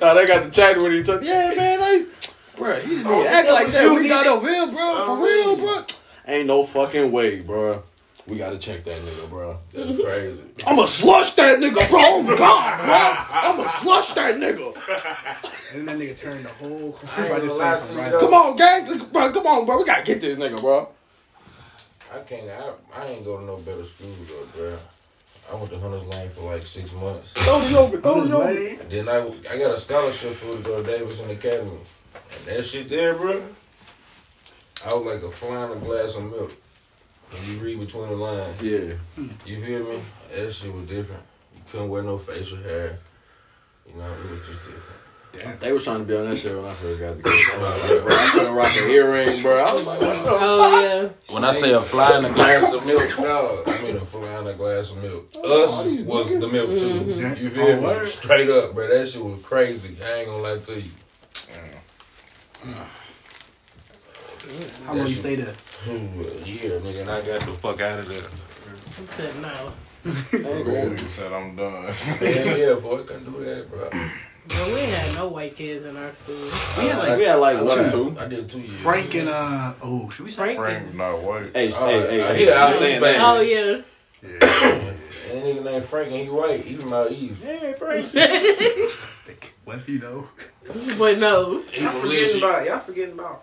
Nah, they got the chat with each other. Yeah, man, I, bro, he didn't even act like that. We got over here, bro. For real, bro. Ain't no fucking way, bro. We gotta check that nigga, bro. That's crazy. I'ma slush that nigga, bro. Oh God, bro. I'ma slush that nigga. And then that nigga turned the whole. I ain't Everybody gonna say lie something to you, right. Come on, gang. Bro, come on, bro. We gotta get this nigga, bro. I can't. I, I ain't go to no better school though, bro. I went to Hunters Lane for like six months. Throw the yoga, throw the Hunter's. Lane. Then I I got a scholarship for to go to Davidson Academy, and that shit there, bro. I was like a fly in a glass of milk. When you read between the lines, Yeah. you feel me? That shit was different. You couldn't wear no facial hair. You know, it was just different. They was trying to be on that shit when I first got the kid. I was like, bro, I couldn't rock an earring, bro. I was like, what the Oh yeah. When I say a fly in a glass of milk, no, I mean a fly in a glass of milk. Us these was niggas. the milk too. Mhm. You feel Oh, me? word. Straight up, bro. That shit was crazy. I ain't gonna lie to you. How long you stay there? Ooh, a year, nigga, and I got the fuck out of there. He said no. Nigga said I'm done. yeah, yeah, boy, couldn't do that, bro. But we ain't had no white kids in our school. We had like, we had like I one or two. I did two years. Frank and uh oh, should we say? Frank, Frank is. not white. Hey, All hey, right, hey, I hey. hear I'm Alex saying back. that. Oh yeah. Yeah. And that nigga named Frank and he white. He from out east. Yeah, Frank. What's he though? but no. He Y'all forgetting about y'all forgetting about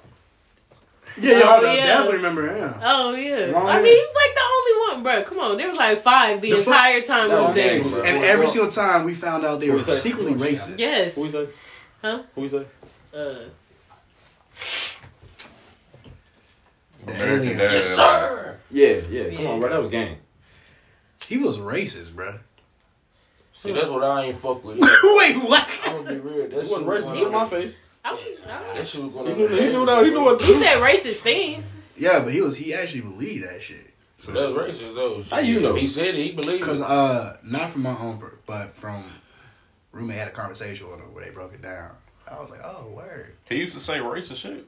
Yeah, Oh, y'all yeah. definitely remember him. Oh yeah. Long I hair. mean, he was like the only one, bro. Come on, there was like five the, The fu- entire time we was was there. gang, bro. And every single time we found out they Who were was that? secretly racist. Yes. Who we say? Huh? Who we say? Uh, American aliens. Yes, sir. Yeah, yeah. Come Yeah. on, bro. That was gang. He was racist, bro. See, that's what I ain't fuck with. Wait, what? I'm gonna be real. That He shit wasn't racist in my face. I, was- I, That shit was going He knew, he knew that. He knew what. he said racist things. Yeah, but he was he actually believed that shit. So that's racist though. How you know? He said it. He believed Because it. uh, not from my own, but from roommate had a conversation with him where they broke it down. I was like, oh, word. He used to say racist shit.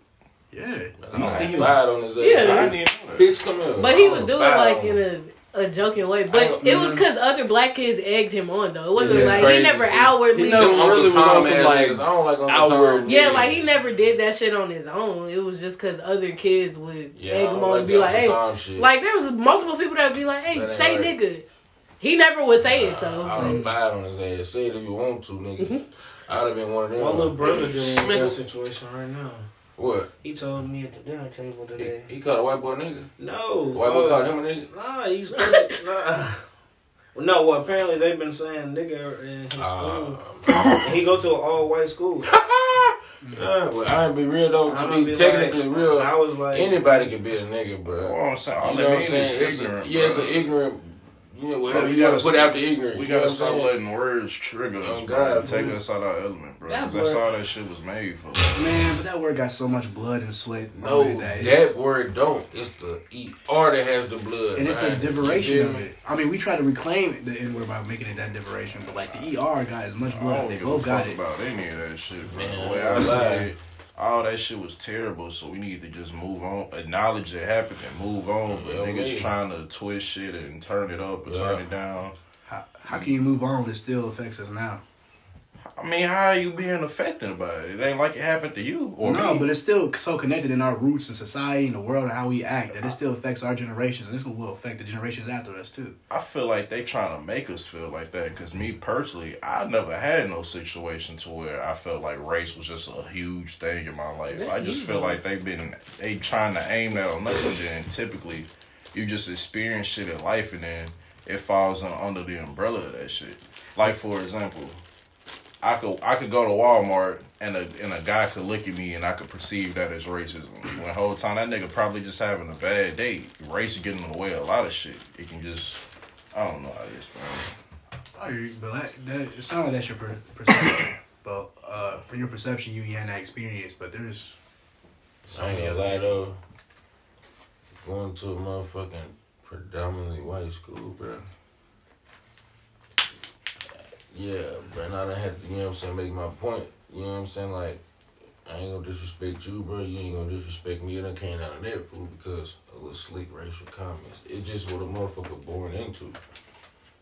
Yeah. I He was still- he was- on his ass. Yeah. I didn't even know that. Bitch, come here. But he would do it like in him. a, a joking way. But it was because other black kids egged him on though. It wasn't That's like crazy, he never outwardly. He never really was Tom on some, like. I don't like outward- Tom. yeah, like he never did that shit on his own. It was just because other kids would Yeah, egg him on like and be like, "Hey, like there was multiple people that would be like, "Hey, That ain't say right. nigga." He never would say it though. I, I but- was fired on his ass. Say it if you want to, nigga. Mm-hmm. I'd have been one of them. my little brother dealing with Nigga. that situation right now. What? He told me at the dinner table today. he called a white boy nigga. No. White boy uh, called him a nigga. Nah, he's nah. No, well, apparently they've been saying nigga in his Uh, school. he go to an all white school. Yeah, well, I ain't be real though. To be, be technically like- real, I was like, anybody could be a nigga, bro. Well, I'm saying, all You that know what I'm means saying? is It's a, ignorant. yeah, it's an ignorant. You know, whatever Bro, you we gotta gotta put out the ignorant. We gotta what stop saying? letting words trigger us, Oh, bro. God, Take fool. us out of our element, bro. That 'Cause that's all that shit was made for. Man, but that word got so much blood and sweat. No, on it that, word don't. It's the E R that has the blood. and it's a behind it. You diveration feel of it. I mean, we try to reclaim the N word by making it that diveration, but like the ER got as much I blood. don't They give both a got it. about any of that shit, bro. Man, the way I I ain't see it, all that shit was terrible. So we need to just move on, acknowledge it happened, and move on. But Yeah, niggas me. trying to twist shit and turn it up and turn it down. How, how can you move on when it still affects us now? I mean, how are you being affected by it? It ain't like it happened to you or no, me. but it's still so connected in our roots and society and the world and how we act that it still affects our generations, and this will affect the generations after us too. I feel like they trying to make us feel like that. Cause me personally, I never had no situation to where I felt like race was just a huge thing in my life. That's I just you, feel like they've been they trying to aim that on us, and then typically you just experience shit in life, and then it falls under the umbrella of that shit. Like for example, I could I could go to Walmart and a and a guy could look at me and I could perceive that as racism. When the whole time that nigga probably just having a bad day. Race getting in the way of a lot of shit. It can just I don't know. I just man. I agree, but that, that it sounds like that's your per- perception. but uh, from your perception, you had that experience, but there's so I ain't many gonna other lie though. Going to a motherfucking predominantly white school, bro. Yeah, bro. And I done had to, you know what I'm saying, make my point. You know what I'm saying? Like, I ain't gonna disrespect you, bro. You ain't gonna disrespect me. It done came out of that fool because of little slick racial comments. It's just what a motherfucker born into.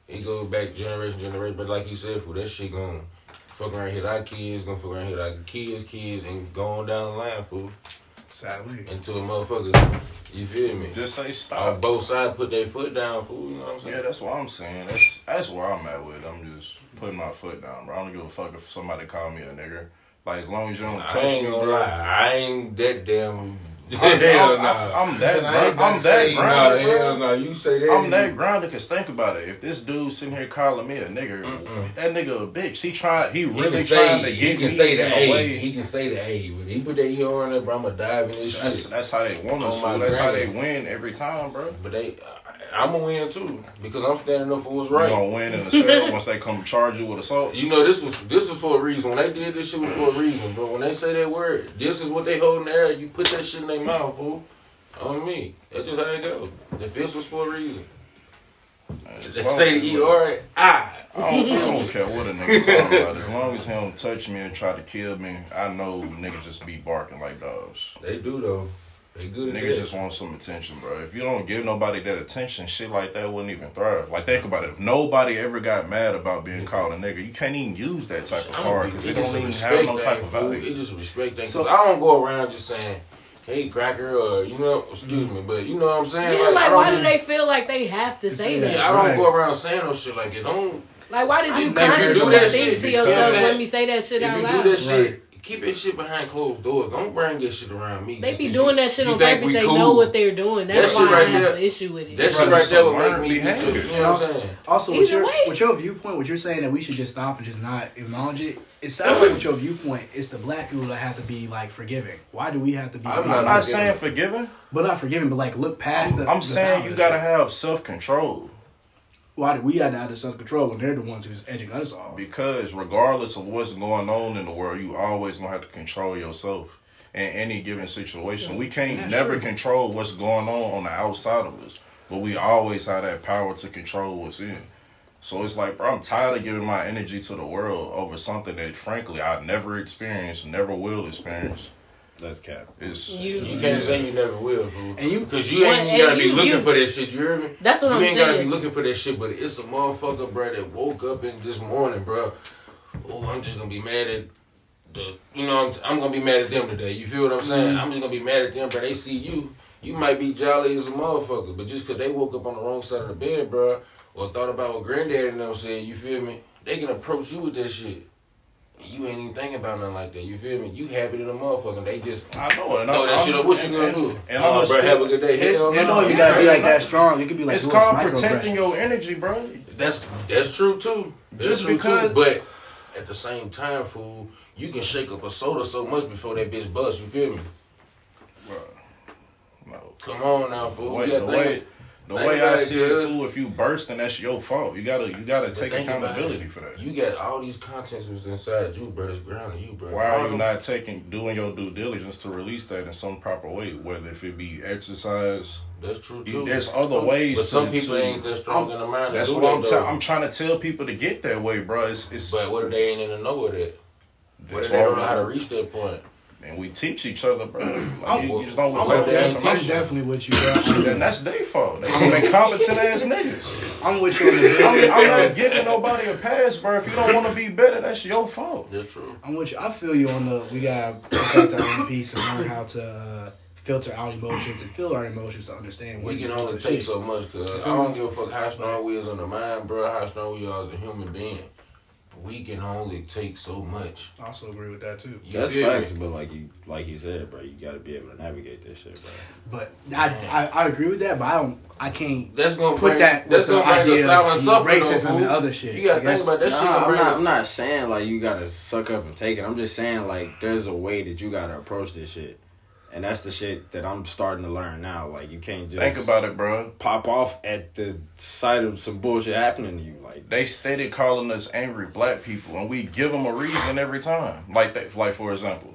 It goes back generation, generation. But like you said, fool, that shit gonna fuck around hit our kids, gonna fuck around hit our kids, kids, and going down the line, fool Sadly, into a motherfucker. You feel me? Just say On stop. both sides, put their foot down, fool. You know what I'm saying? Yeah, that's what I'm saying. That's that's where I'm at with. it. I'm just putting my foot down, bro. I don't give a fuck if somebody call me a nigger. Like as long as you don't I touch ain't me, gonna bro. lie. I ain't that damn. I'm, hell I'm, nah. I'm that. I I'm that grounded, nah, bro. Hell no, you say that. I'm that grounded because think about it. If this dude sitting here calling me a nigger, Mm-mm. that nigga a bitch. He tried. He He really say, trying to he get can me say the in A. a way. He can say the A. When he put that ER in there, bro, I'ma dive in this That's, shit. that's how they want us. On. That's how they win every time, bro. But they, I, I'm gonna win too because I'm standing up for what's right. You gonna win in the cell once they come charge you with assault. You know this was this was for a reason. When they did this shit was for a reason, bro. When they say that word, this is what they hold in the air. You put that shit in their mouth, fool. On me. That's just how it go. The fist was for a reason. As They long say the ER, I. I don't, I don't care what a nigga talking about. As long as he don't touch me and try to kill me, I know niggas just be barking like dogs. They do though. They good Niggas that. just want some attention, bro. If you don't give nobody that attention, shit like that wouldn't even thrive. Like think about it. If nobody ever got mad about being called a nigga, you can't even use that type of I'm card because be- it don't even have no type of value. It just respect thing. So- So I don't go around just saying, "Hey, cracker," or you know, excuse me, but you know what I'm saying. Yeah, I like why do they feel like they have to say that? Yeah, I don't Right. go around saying no shit like it. Don't Like why did you I consciously think to yourself, let me say that shit if out you loud? do that shit, Right. Keep that shit behind closed doors. Don't bring that shit around me. They be doing you- that shit on think purpose. They cool. know what they're doing. That's That why shit I have there- an issue with it. That shit Right, right it's there a will make me. Get your, behavior. you know what I'm saying? Also, with your, with your viewpoint, what you're saying that we should just stop and just not acknowledge it. It sounds like with your viewpoint, it's the black people that have to be like forgiving. Why do we have to be? I'm I'm not not saying forgiving. but not forgiving, but like look past the. I'm the saying you gotta have self control. Why do we have to have the self control when they're the ones who's edging us off? Because regardless of what's going on in the world, you always gonna have to control yourself in any given situation. We can't never true. control what's going on on the outside of us, but we always have that power to control what's in. So it's like, bro, I'm tired of giving my energy to the world over something that, frankly, I never experienced, never will experience. That's cap. It's You- You can't say you never will, fool. And you- Because you ain't Well, gotta be you- looking you- for that shit. You hear me? That's what you I'm saying. You ain't gotta be looking for that shit, but it's a motherfucker, bro, that woke up in this morning, bro. Oh, I'm just gonna be mad at the, you know, I'm, I'm gonna be mad at them today. You feel what I'm saying? Mm-hmm. I'm just gonna be mad at them, bro. They see you. You might be jolly as a motherfucker, but just because they woke up on the wrong side of the bed, bro, or thought about what granddaddy and them said, you feel me? They can approach you with that shit. You ain't even thinking about nothing like that. You feel me? You happy to the motherfucker. They just I know, and throw I'm, that I'm- shit up. What you gonna and- do? And oh, I'm bro, have a good day. It, Hell you no. know you gotta be like that strong. You could be like It's called protecting your energy, bro. That's that's true too. That's Just true because- too. But at the same time, fool, you can shake up a soda so much before that bitch bust. You feel me? Bro, no. Come on now, fool. way, You gotta way, think- the way I it, see it, cuz. fool, if you burst, then that's your fault. You gotta, you gotta but take accountability for that. You got all these contents was inside you, bro. It's grounded you, bro. Why are you not taking, doing your due diligence to release that in some proper way? Whether if it be exercise, That's true you, there's other ways. but some to, people to- ain't that strong in the mind. to That's what that, I'm. T- I'm trying to tell people to get that way, bro. It's, it's But what if they ain't in the know of that? What if they don't know how to reach that point? And we teach each other, bro. I'm- Like, you, you just don't I'm with that. I'm definitely with you, bro. Then that's their fault. They some incompetent ass niggas. I'm with you I'm, I'm not giving nobody a pass, bro. If you don't want to be better, that's your fault. That's true. I'm with you. I feel you on the. We gotta protect our own peace and learn how to uh, filter our emotions and feel our emotions to understand. We when can only take shit. so much, cause I don't give a fuck how strong we is on the mind, bro. How strong we are as a human being. We can only take so much. I also agree with that too. You That's feel facts, but like you, like you said, bro, you got to be able to navigate this shit, bro. But I, I I agree with that. But I don't. I can't That's gonna put bring, that That's with gonna bring the idea silent of suffering. racism though, and fool. other shit. You gotta I guess- think about that shit. Nah, gonna I'm not. I'm not saying like you gotta suck up and take it. I'm just saying like there's a way that you gotta approach this shit, and that's the shit that I'm starting to learn now. Like you can't just Think about it, bro. pop off at the sight of some bullshit happening to you. Like They stated calling us angry black people, and we give them a reason every time. Like that, like for example,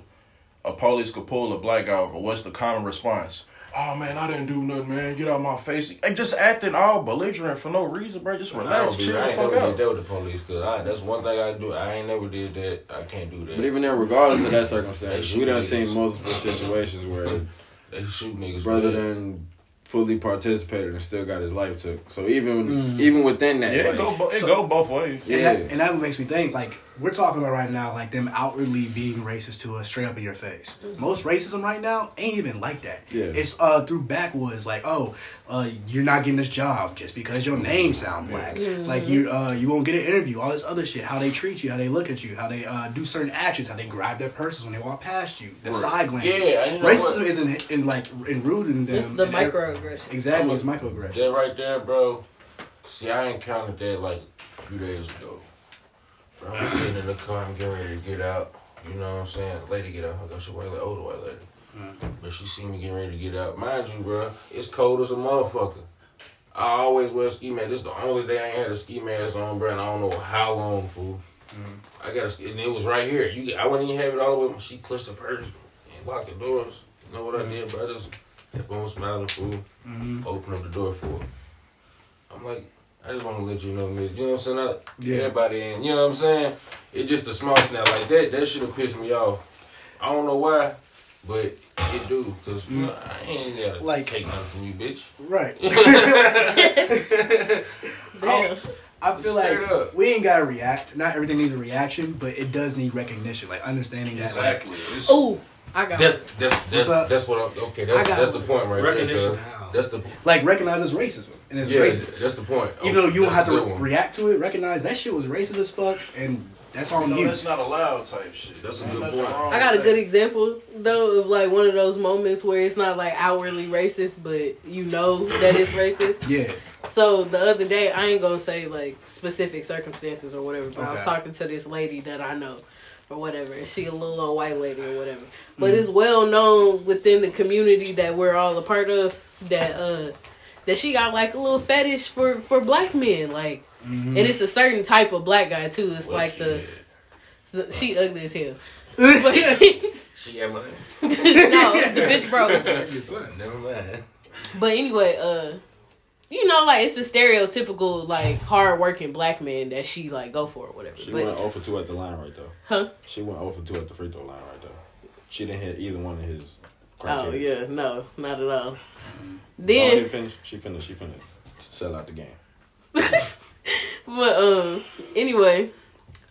a police could pull a black guy over. What's the common response? Oh man, I didn't do nothing, man. Get out my face. They just acting all belligerent for no reason, bro. Just relax, don't be- chill I the ain't fuck never out. did that with the police, cause I, that's one thing I do. I ain't never did that. I can't do that. But even then, regardless of that circumstance, They we done shoot seen multiple situations where they shoot niggas. brother for that. done fully participated and still got his life took. So even mm. even within that, Yeah, it go, it So- go both ways. And, Yeah. that, and that makes me think like we're talking about right now, like them outwardly being racist to us straight up in your face. Most racism right now ain't even like that. Yeah. It's uh through backwoods, like oh, uh, you're not getting this job just because your name sound black. Like you uh you won't get an interview. All this other shit. How they treat you, how they look at you, how they uh do certain actions, how they grab their purses when they walk past you, the side glances. Yeah, racism what? isn't in like in rooted in them. It's the in every- microaggression. Exactly, it's microaggression. That right there, bro. See, I encountered that like a few days ago. Bro, I'm sitting in the car, I'm getting ready to get out. You know what I'm saying? Lady get out. I got she white lady, older white lady. Mm. But she see me getting ready to get out. Mind you, bro, it's cold as a motherfucker. I always wear a ski mask. This is the only day I ain't had a ski mask on, bro, and I don't know how long, fool. Mm. I got a ski, and it was right here. You, I wouldn't even have it all the way. She clutched the purse and locked the doors. You know what I did, bro? I just kept on smiling, fool. Mm-hmm. Open up the door for her. I'm like, I just want to let you know, man. You know what I'm saying? I, Yeah. Everybody in. You know what I'm saying? It just a small snap like that. That should have pissed me off. I don't know why, but it do. Cause you know, I ain't gotta Like- take nothing from you, bitch. Right. Damn. I feel Straight like up. we ain't gotta react. Not everything needs a reaction, but it does need recognition. Like understanding that, like, It's- Ooh, I got. That's that's that's, that's what I'm. Okay, I that's the point right there. Recognition there. How? cuz. That's the like recognize it's racism and it's yeah. racist. That's the point. Even though oh, you don't have to good one. react to it, recognize that shit was racist as fuck, and that's on no, you. that's not allowed type shit. That's a good nothing point. I got a good example though of like one of those moments where it's not like outwardly racist, but you know that it's racist. Yeah. So the other day, I ain't gonna say like specific circumstances or whatever, but I was talking to this lady that I know or whatever, and she a little old white lady or whatever. But it's well known within the community that we're all a part of that uh that she got like a little fetish for for black men, like, and it's a certain type of black guy too. It's Well, like the, the she ugly as hell. But, She got money. no, the bitch broke. Your son. Never mind. But anyway, uh, you know, like it's the stereotypical like hard working black man that she like go for or whatever. she but went 0 for 2 at the line right though. huh? She went 0 for 2 at the free throw line right though. She didn't hit either one of his Oh yeah, no, not at all. Oh, Then, didn't finish. She finished. She finished. Sell out the game. but um, anyway,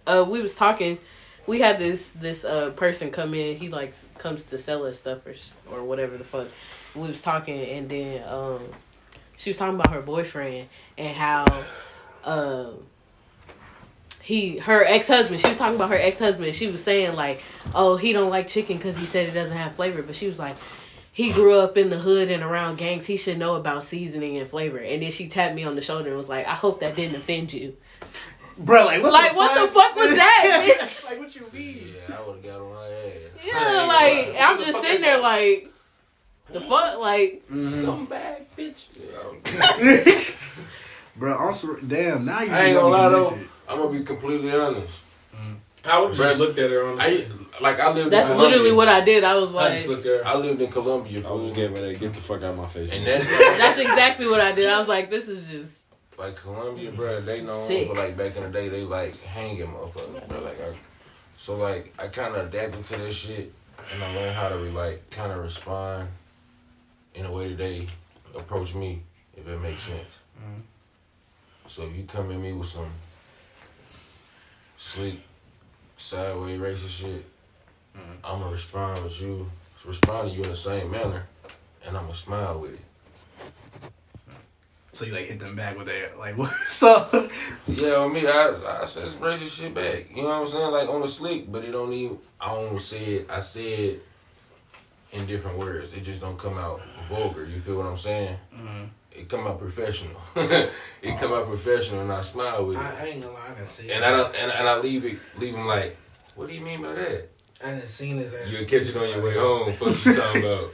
uh, we was talking. We had this this uh person come in. He like comes to sell us stuff or or whatever the fuck. We was talking, and then um, she was talking about her boyfriend and how um he her ex husband. She was talking about her ex husband. She was saying like, oh, he don't like chicken because he said it doesn't have flavor. But she was like, he grew up in the hood and around gangs. He should know about seasoning and flavor. And then she tapped me on the shoulder and was like, I hope that didn't offend you. Bro, like what? like the what fuck? the fuck was that, bitch? like what you mean? Yeah, I would have got on my ass. Yeah, like I'm just sitting there like, the fuck, like mm-hmm. Scumbag, bitch. Yeah, Bro, also, damn. Now you. I ain't gonna lie though. connected. I'm gonna be completely honest. I would just looked at her on the I like I lived. that's in literally what I did. I was like, I just looked at her. I lived in Columbia. I fool. was getting ready to get the fuck out of my face. and man. that that's exactly what I did. I was like, this is just like Columbia, bro. They know Sick. for like back in the day, they like hanging motherfuckers, bro. Like I, so like I kind of adapted to this shit, and I learned how to like kind of respond in a way that they approach me, if it makes sense. Mm-hmm. So if you come at me with some sleek, sideways racist shit, mm-hmm. I'm gonna respond with you, respond to you in the same manner, and I'm gonna smile with it. So you like hit them back with that, like what? So Yeah, on me, I I said racist shit back. You know what I'm saying? Like on the slick, but it don't even. I don't say it. I say it in different words. It just don't come out vulgar. You feel what I'm saying? It come out professional. it come out professional, and I smile with it. I, I ain't gonna lie, I done seen and I don't. And, and I leave it. Leave them like, what do you mean by that? I done seen his ass. You catch it on your way home. Fuck you talking about?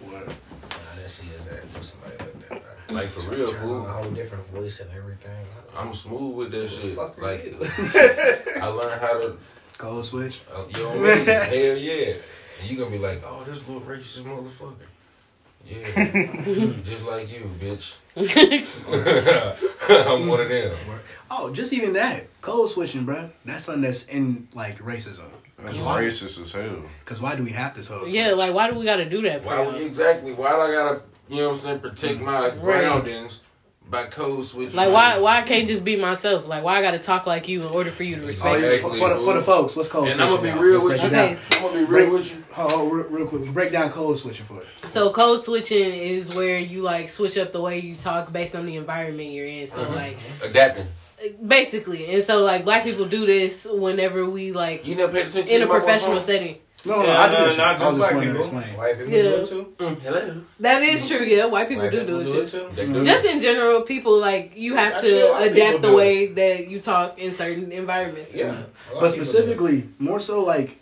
what? I didn't see his ass do somebody like that. bro. Like for real, Turn fool. a whole different voice and everything. I'm smooth with that shit. Fuck Like? I learned how to Code switch. Uh, you know what I mean? Hell yeah. And you gonna be like, oh, this little racist motherfucker. Yeah. Just like you, bitch. I'm one of them. Oh, just even that code switching, bro. That's something that's in like racism. That's why? racist as hell. Cause why do we have to code yeah, switch? like why do we got to do that for Why y'all? exactly? Why do I gotta, you know what I'm saying, protect my groundings by code switching? Like why why I can't just be myself? Like why I got to talk like you in order for you to Oh, respect yeah, me? for, for, the, for the folks, what's code And switching? I'm gonna be real with you. Okay. I'm gonna be real with you. Hold on, real, real quick. Break down code switching for it. So code switching is where you like switch up the way you talk based on the environment you're in. So Mhm. like Adapting. basically, and so like black people do this whenever we like You never paid attention in to a professional setting. No, no, Yeah, I do no, not just just black wanted to people. explain. White people Yeah. do it too. Mm, hello. That is true. Yeah, white people White do people do it too. They do. Just in general, people like you have Actually, to lot adapt the do way that you talk in certain environments. Yeah. stuff. A lot But of people do it. specifically, more so like,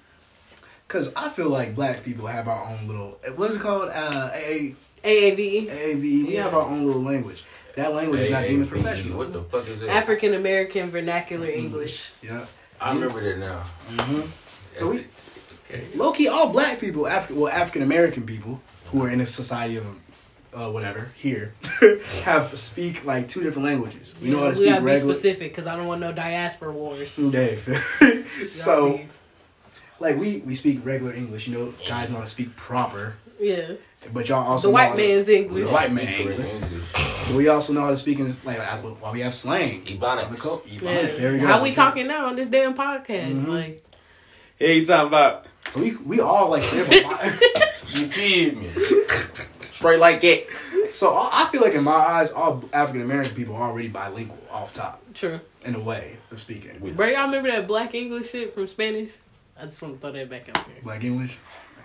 cause I feel like black people have our own little. What's it called? Uh, A AAVE, AAV. We have our own little language. That language is not deemed as professional. What the fuck is it? African American Vernacular English. Yeah. I remember that now. Mm-hmm. So we, Okay. Low key, all black people, African, well, African American people who are in a society of, uh, whatever here, have speak like two different languages. We know how to we speak gotta be specific because I don't want no diaspora wars. Dave. So, be- like we we speak regular English. You know, guys know how to speak proper, yeah, but y'all also the know white how to- man's English. The white man English. English. But we also know how to speak in like while we have slang. Ebonics. The co- Ebonics. Yeah. There we go. How we talking now on this damn podcast? Mhm. Like, Hey, you talking about So we we all like different. You feel me? straight like it? so I feel like in my eyes, all African American people are already bilingual off top true. in a way of speaking. Bro, y'all remember that black English shit from Spanish? I just want to throw that back out there. Black English.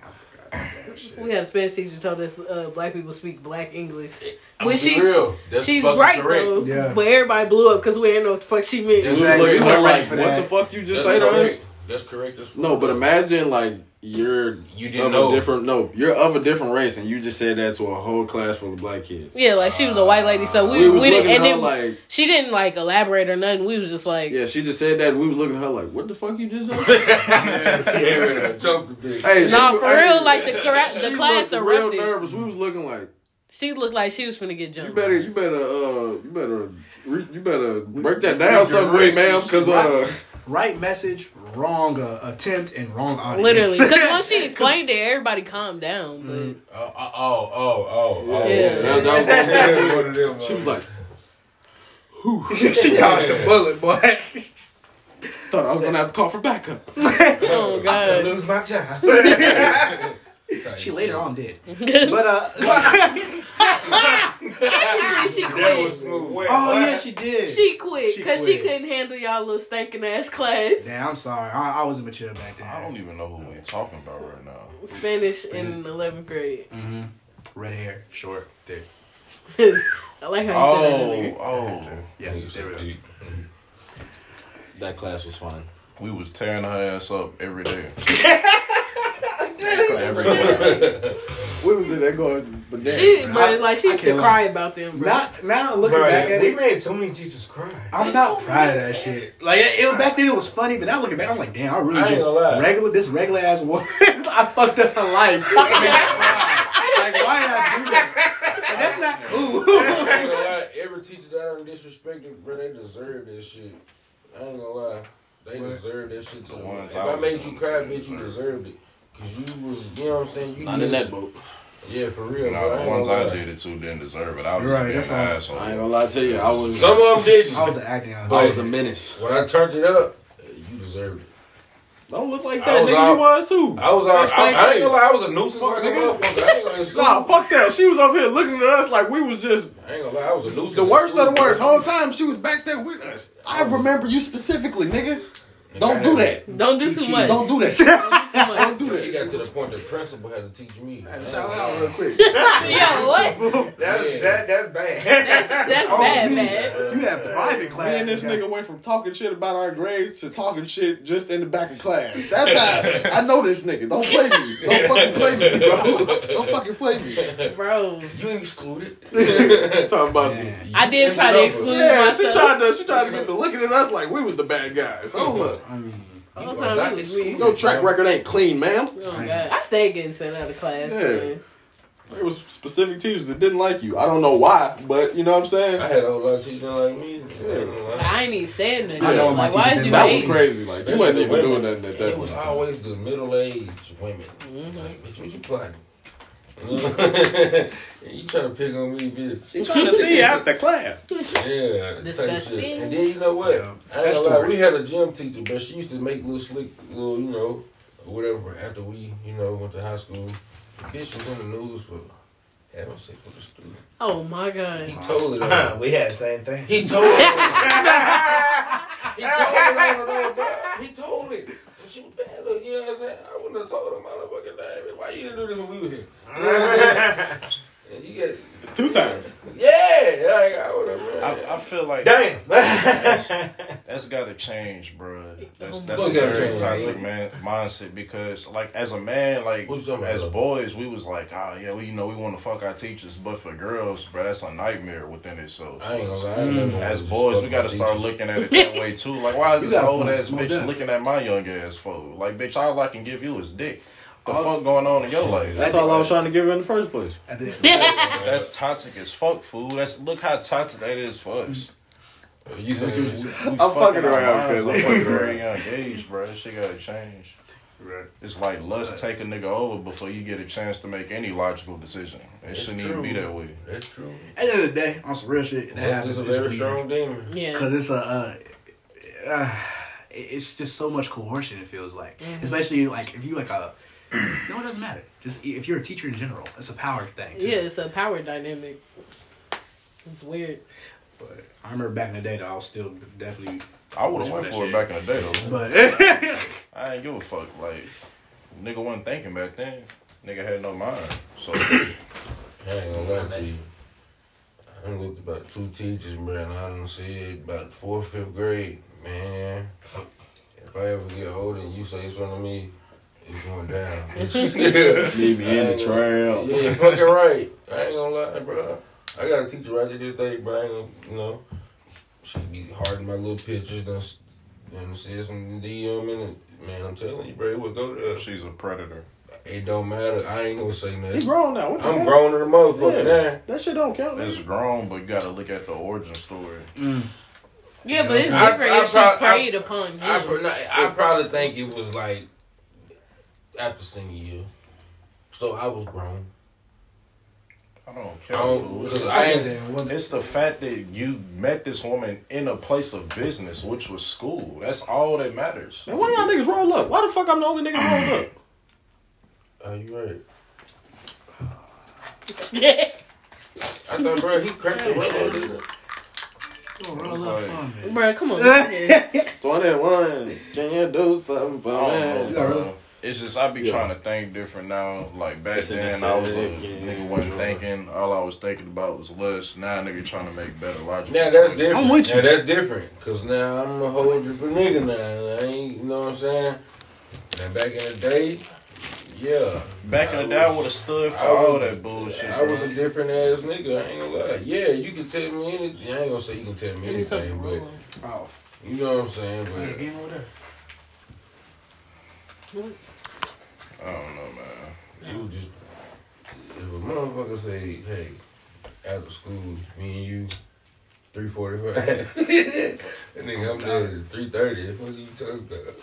I forgot that shit. We had a Spanish teacher who told us uh, black people speak black English. I'm When she's real. That's she's right correct. though, Yeah. but everybody blew up because we didn't know what the fuck she meant. Exactly. looking We weren't like, what that. the fuck you just That's say to us? That's correct. As fuck. No, but imagine like you're You didn't of know. a different no, you're of a different race, and you just said that to a whole class full of black kids. Yeah, like she was a white lady, so we we we, didn't, and then like, she didn't like elaborate or nothing. We was just like, yeah, she just said that, and we was looking at her like, what the fuck you just said? yeah, choke the bitch. hey, Nah, she- for hey, real, like, the cra- the class looked real nervous. We was looking like, she looked like she was finna get jumped. you better, you better, uh, you better, re- you better break that down some way, ma'am, because uh, Right message, wrong uh, attempt, and wrong audience. Literally, because once she explained it, everybody calmed down. But Oh, oh, oh, oh, oh. Yeah. that, that was Yeah, them, she was uh, like, she dodged a bullet, boy. thought I was gonna have to call for backup. oh I god, lose my job. She later on did. But uh Technically, she quit. Wait, Oh what? yeah, she did. She quit because she quit. couldn't handle y'all little stinking ass class. Damn, I'm sorry. I, I wasn't mature back then. I don't even know who we're talking about right now. Spanish in 11th grade. Mm-hmm. Red hair, short, thick. I like how you said that Oh, earlier. oh. Yeah, Nigga there we go. That class was fun. We was tearing her ass up every day. We was in there going bananas. She, bro, like she I used to can't cry about them, bro. Now, now looking Bro, back at we it, made so many teachers cry. I'm not proud of that shit. Like it, it was back then, it was funny, but now looking back, I'm like, damn, I really I just regular this regular ass woman. I fucked up her life. like why did I do that? Like, that's not cool. I ain't gonna lie, every teacher that I done disrespected, bro, they deserve this shit. I ain't gonna lie. They deserve that shit too. The ones If I I made you cry, bitch, you deserved deserved it. Cause you was, you know what I'm saying? You Not in that boat. Yeah, for real. Nah, bro. I the ones gonna I lie. did it to didn't deserve it. I was Right, just that's being an all. asshole. I ain't gonna lie to you. I was. Some of them didn't. I was acting on I was a menace. When I turned it up, you deserved it. Don't look like that, nigga. all- you was too. I was all, That stank I, I ain't gonna lie, I was a nuisance Fuck, like a nigga. I ain't gonna Nah, fuck that. She was up here looking at us like we was just I ain't gonna lie, I was a nuisance. the worst of the worst. Whole time she was back there with us. I oh. remember you specifically, nigga. Don't do that. Don't do too much. Don't do that. Don't do too Don't do He that. got to the point the principal had to teach me. I had to shout out real quick. Yo, what? That's Yeah. that, that's bad. That's, that's Oh, bad, me. man. You had private Me classes. and this nigga went from talking shit about our grades to talking shit just in the back of class. That's how I know this nigga. Don't play me. Don't fucking play me, bro. Don't fucking play me. Bro, You ain't excluded. Talking about some. Man. I did try to exclude Yeah, she tried to she tried to get to looking at us like we was the bad guys. Oh look, I mean, All time it was me. your track record ain't clean, ma'am. Oh, God. I stayed getting sent out of class. Yeah. man. There was specific teachers that didn't like you. I don't know why, but you know what I'm saying. I had a whole lot of teachers like me. I ain't. I ain't even said nothing. I know my like, why teachers is you That was crazy. Like you wasn't even Especially doing women. nothing at And that It was point. always the middle aged women. Mhm. Like, bitch, what you plotting? you trying to pick on me, bitch. She trying to see after class. Yeah, Disgusting. And then you know what? Yeah, I ain't that's gonna lie, we had a gym teacher, but she used to make little slick, little, you know, whatever. After we, you know, went to high school, the bitch was in the news for having sex with a student. Oh my god. He told it. on her. we had the same thing. He told it. he told it on her, though, bro. He told it. And she was bad. Look, you know what I'm saying? I wouldn't have told him motherfucking name. Why you didn't do this when we were here? You know what I'm saying? And you get, Two times. yeah, like I. I, I feel like Damn. that's got to change, bro. That's that's a very change, toxic man? man mindset because, like, as a man, like What about, as boys, we was like, ah, yeah, we you know we want to fuck our teachers, but for girls, bro, that's a nightmare within itself. I ain't gonna lie. I ain't never As boys, we gotta start looking at it that way too. Like, why is You this old ass bitch definitely. looking at my young ass for? Like, bitch, all I can give you is dick. The All- fuck going on in your life? That's all I was trying to give her in the first place. At That's toxic as fuck, fool. That's look how toxic that is for us. You We, we I'm fucking our around, minds cuz. up at a very young age, bro. That shit gotta change. Right. It's like lust take a nigga over before you get a chance to make any logical decision. It It's shouldn't even be that way. that's true. At the end of the day, on some real shit, that That's happens. just a It's very weird. strong demon. Yeah. Because it's a, uh, uh, it's just so much coercion. It feels like, especially like if you like a, no, it doesn't matter. Just if you're a teacher in general, it's a power thing. Too. Yeah, it's a power dynamic. It's weird. But I remember back in the day, though, I was still definitely. I would have went for it shit. back in the day though. But I ain't give a fuck. Like, nigga wasn't thinking back then. Nigga had no mind. So I ain't gonna lie to you. I done looked about two teachers, man. I done said about fourth, fifth grade, man. If I ever get older and you say something to me, it's going down. Leave me in the I trail. Yeah, you're fucking right. I ain't gonna lie, bro. I got a teacher right this today, bro. I ain't gonna, you know, she be harding my little pictures, done, s- done said some DM in it. Man, I'm telling you, bro, it would go there. she's a predator. It don't matter. I ain't gonna say He nothing. grown now. What I'm fuck? grown to the motherfucker Yeah. now. That shit don't count. It's grown, but you gotta look at the origin story. Mm. Yeah, but it's different I if she prob- I- preyed upon him. I, pro- no, I probably think it was like after senior year. So I was grown. I don't I care, don't, fool. I It's the fact that you met this woman in a place of business, which was school. That's all that matters. Man, why y'all niggas roll up? Why the fuck I'm the only nigga rolled up? Are you right? Yeah. I thought, bro, he cracked the road. didn't he? Bro, come on. man. 21. Can you do something for I don't me? Know, bro. It's just I be Yeah. trying to think different now. Like back It's then, I was a yeah, nigga wasn't yeah. thinking. All I was thinking about was less. Now, nigga trying to make better logical. Yeah, that's choices. different. I'm with you. Yeah, that's different. Cause now I'm a whole different nigga now. I ain't, you know what I'm saying? And back in the day, yeah. Back in the day, I would have stood for was- all that bullshit. I was bro. a different ass nigga. I ain't gonna lie. Yeah, you can tell me anything. I ain't gonna say you can tell me Give anything, but Oh, you know what I'm saying. But, yeah, But game over there. I don't know, man. you just if a motherfucker say, hey, after school, me and you. 345. that nigga, I'm there at 330. What you talking about?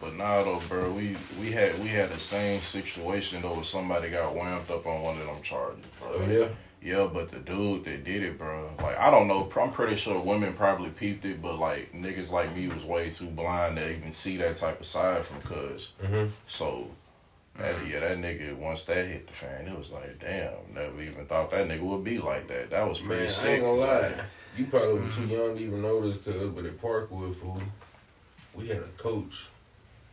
But now though, bro, we we had we had the same situation though. Where somebody got whammed up on one of them charges, bro. Oh, yeah? Yeah, but the dude that did it, bro, like I don't know. I'm pretty sure women probably peeped it, but like niggas like me was way too blind to even see that type of side from cuz. Mm-hmm. So, that, yeah, that nigga once that hit the fan, it was like, damn, never even thought that nigga would be like that. That was pretty Man, I sick. ain't gonna lie. You probably were too mm-hmm. young to even notice, this, cuz, but at Parkwood, fool, we had a coach.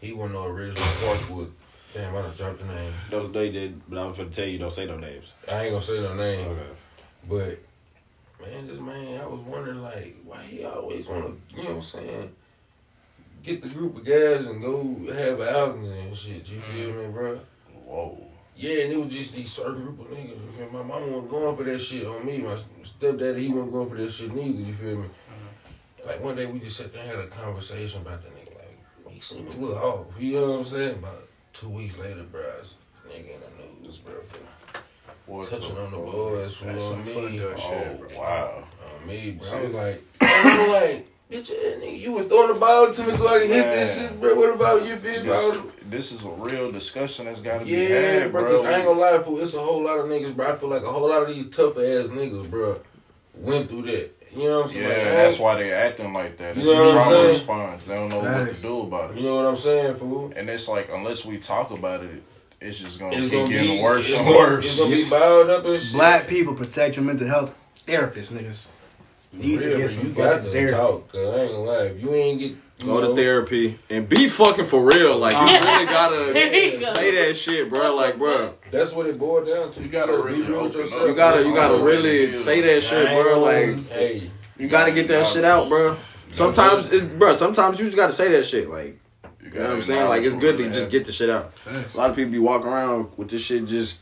He wasn't no original Parkwood. Damn, I done dropped the name. Those they did, but I was gonna tell you don't say no names. I ain't gonna say no name, Okay. but man, this man, I was wondering like, why he always wanna, you know what I'm saying, get the group of guys and go have outings and shit. You feel mm-hmm. me, bro? whoa. Yeah, and it was just these certain group of niggas. You feel me? My mama wasn't going for that shit on me. My stepdaddy, he wasn't going for that shit neither. You feel me? Mm-hmm. Like one day we just sat there and had a conversation about the nigga. Like he seemed a little off. You know what I'm saying? About two weeks later, bro, nigga in the news, bro, What touching on the boys, fool, That's some me, fucked up shit, Oh wow. on me, bro. I was like, I was like. Bitch, nigga, you was throwing the ball to me so I can hit this shit, bro. What about you, feel me? I was- This, this is a real discussion that's got to be had, bro. bro. 'cause I ain't gonna lie, fool. It's a whole lot of niggas, bro. I feel like a whole lot of these tough ass niggas, bro, went through that. You know what I'm saying? Yeah, Like, that's why they acting like that. It's You know a trauma saying? response. They don't know what to do about it. You know what I'm saying, fool? And it's like unless we talk about it, it's just gonna It's keep gonna getting be worse and worse. It's gonna be bowed up and shit. Black people protect your mental health. Therapists, niggas. Needs to get some you got fucking to therapy. talk. I ain't gonna lie, if you ain't get you Go know, to therapy and be fucking for real. Like you really gotta you go. say that shit, bro. Like, bro, That's what it boiled down to. You gotta be really real with yourself. you gotta you gotta really say that shit, bro. Like hey, you gotta get that shit out, bro. Sometimes it's bro. Sometimes you just gotta say that shit. Like You you know what I'm saying. Like it's good to just get the shit out. A lot of people be walking around with this shit just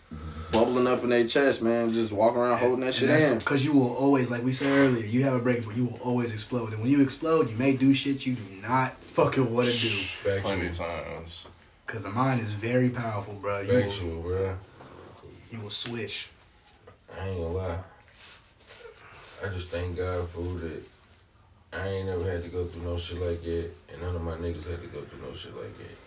bubbling up in their chest, man. Just walking around holding that shit in. Because you will always, like we said earlier, you have a break but you will always explode. And when you explode, you may do shit you do not fucking want to do. plenty factual, times. Because the mind is very powerful, bro. You will, bro. you will switch. I ain't gonna lie. I just thank God for that. I ain't never had to go through no shit like that, and none of my niggas had to go through no shit like that.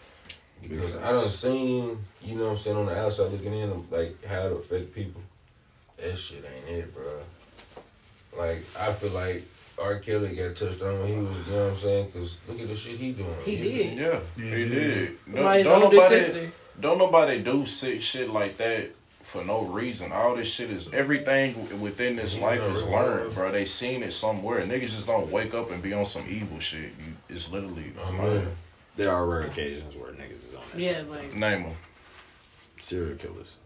Because I done seen, you know what I'm saying, on the outside looking in, like how it affect people. That shit ain't it, bro. Like, I feel like R. Kelly got touched on when he was, you know what I'm saying? Because look at the shit he doing. He did. Yeah, Yeah, he he did. No, By his don't oldest nobody, sister. don't nobody do sick shit like that for no reason. All this shit is everything within this Yeah, life is really. learned, bro. They seen it somewhere. Niggas just don't wake up and be on some evil shit. You, it's literally Oh, learned. man. There are rare occasions where niggas is on that. Yeah, like Name them. Serial killers.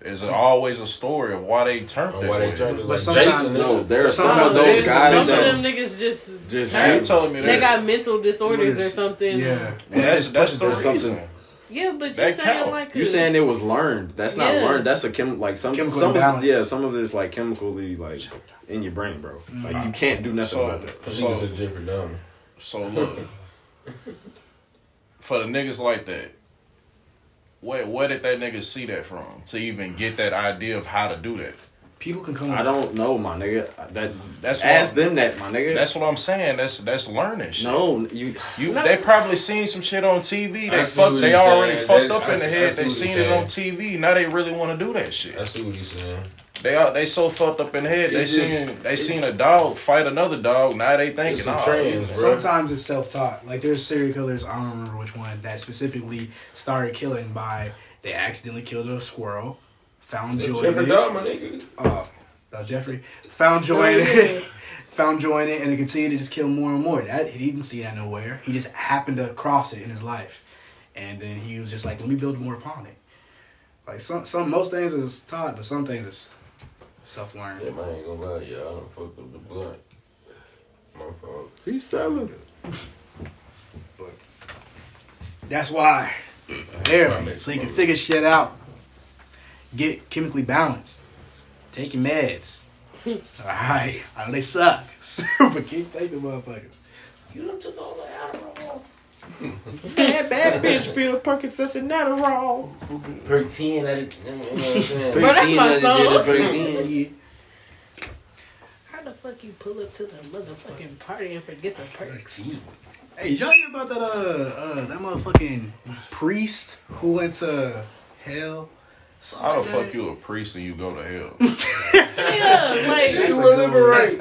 There's always a story of why they turned Or that why way. they turned it But like sometimes- Jason. No, there are some Sometimes of those guys some of them niggas just just You ain't telling me they got mental disorders or something. Yeah. Well, that's that's the reason. something- Yeah, but you That saying count. like You saying it was learned? That's not Yeah. learned. That's a chem like some Chemical some of, imbalance. yeah some of it's like chemically like in your brain, bro. Like you mm. can't do nothing So, about that. I think it's so, a Jeffrey Dahmer. so look, for the niggas like that, where where did that nigga see that from to even get that idea of how to do that? People can come I don't know, my nigga. That That's ask what, them that, my nigga. That's what I'm saying. That's that's learning shit. no, you. You No. they probably seen some shit on TV. They see fuck, they already saying. fucked That- up I in the see- I head. They seen it on. TV. Now they really want to do that shit. I see what he's saying. They are they so fucked up in the head. It They just- seen they it- seen a dog fight another dog. Now they thinking, It's oh, trend, bro. Sometimes it's self taught. Like there's serial killers, I don't remember which one, that specifically started killing by they accidentally killed a squirrel, found It's joy. Jeffrey in it. Dahmer, nigga. Uh, uh, Jeffrey, found joy in it, found joy in it, and it continued to just kill more and more. That he didn't see that nowhere. He just happened to cross it in his life, and then he was just like, "Let me build more upon it." Like some, some most things is taught, but some things is self learned. Yeah, man, I ain't gonna lie, y'all. I done fucked up the blunt. My fault. He's selling. That's why. There, so you can figure shit out. Get chemically balanced. Take your meds. Alright. I know they suck. but keep taking motherfuckers. You done took all the Adderall. Bad, bad bitch feel Percocets and Adderall. Perk 10 at it. You know what I'm saying? Bro, that's my song. Yeah. How the fuck you pull up to the motherfucking party and forget the perks? Hey, did y'all hear about that uh uh that motherfucking priest who went to hell? Something How the like that? fuck you a priest and you go to hell? Yeah, like You were liberate.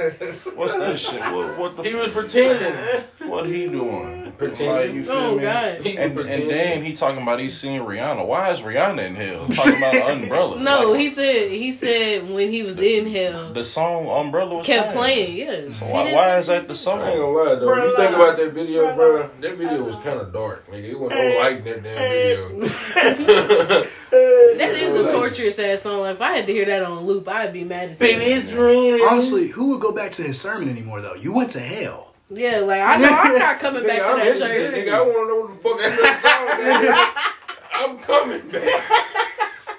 What's that shit? What, what the He fuck? was pretending. What he doing? Pretending. Like, you feel oh me? god. And, was and then he talking about he seeing Rihanna. Why is Rihanna in hell? Talking about an umbrella. No, Like, he said he said when he was in hell, the song Umbrella was kept playing. Yeah. So why, why is that shit. the I song? ain't gonna lie though. Bruh, you think about that video, bro? That video was kind of dark, nigga. It wasn't no light in that damn video. That is a torturous ass song. If I had to hear that on loop, I'd be mad as hell. it's raining. Honestly, who would go back to his sermon anymore though? You went to hell. Yeah, like I know I'm not coming back Nigga, to I'm that church. nigga. I want to know what the fuck that song is. I'm coming back.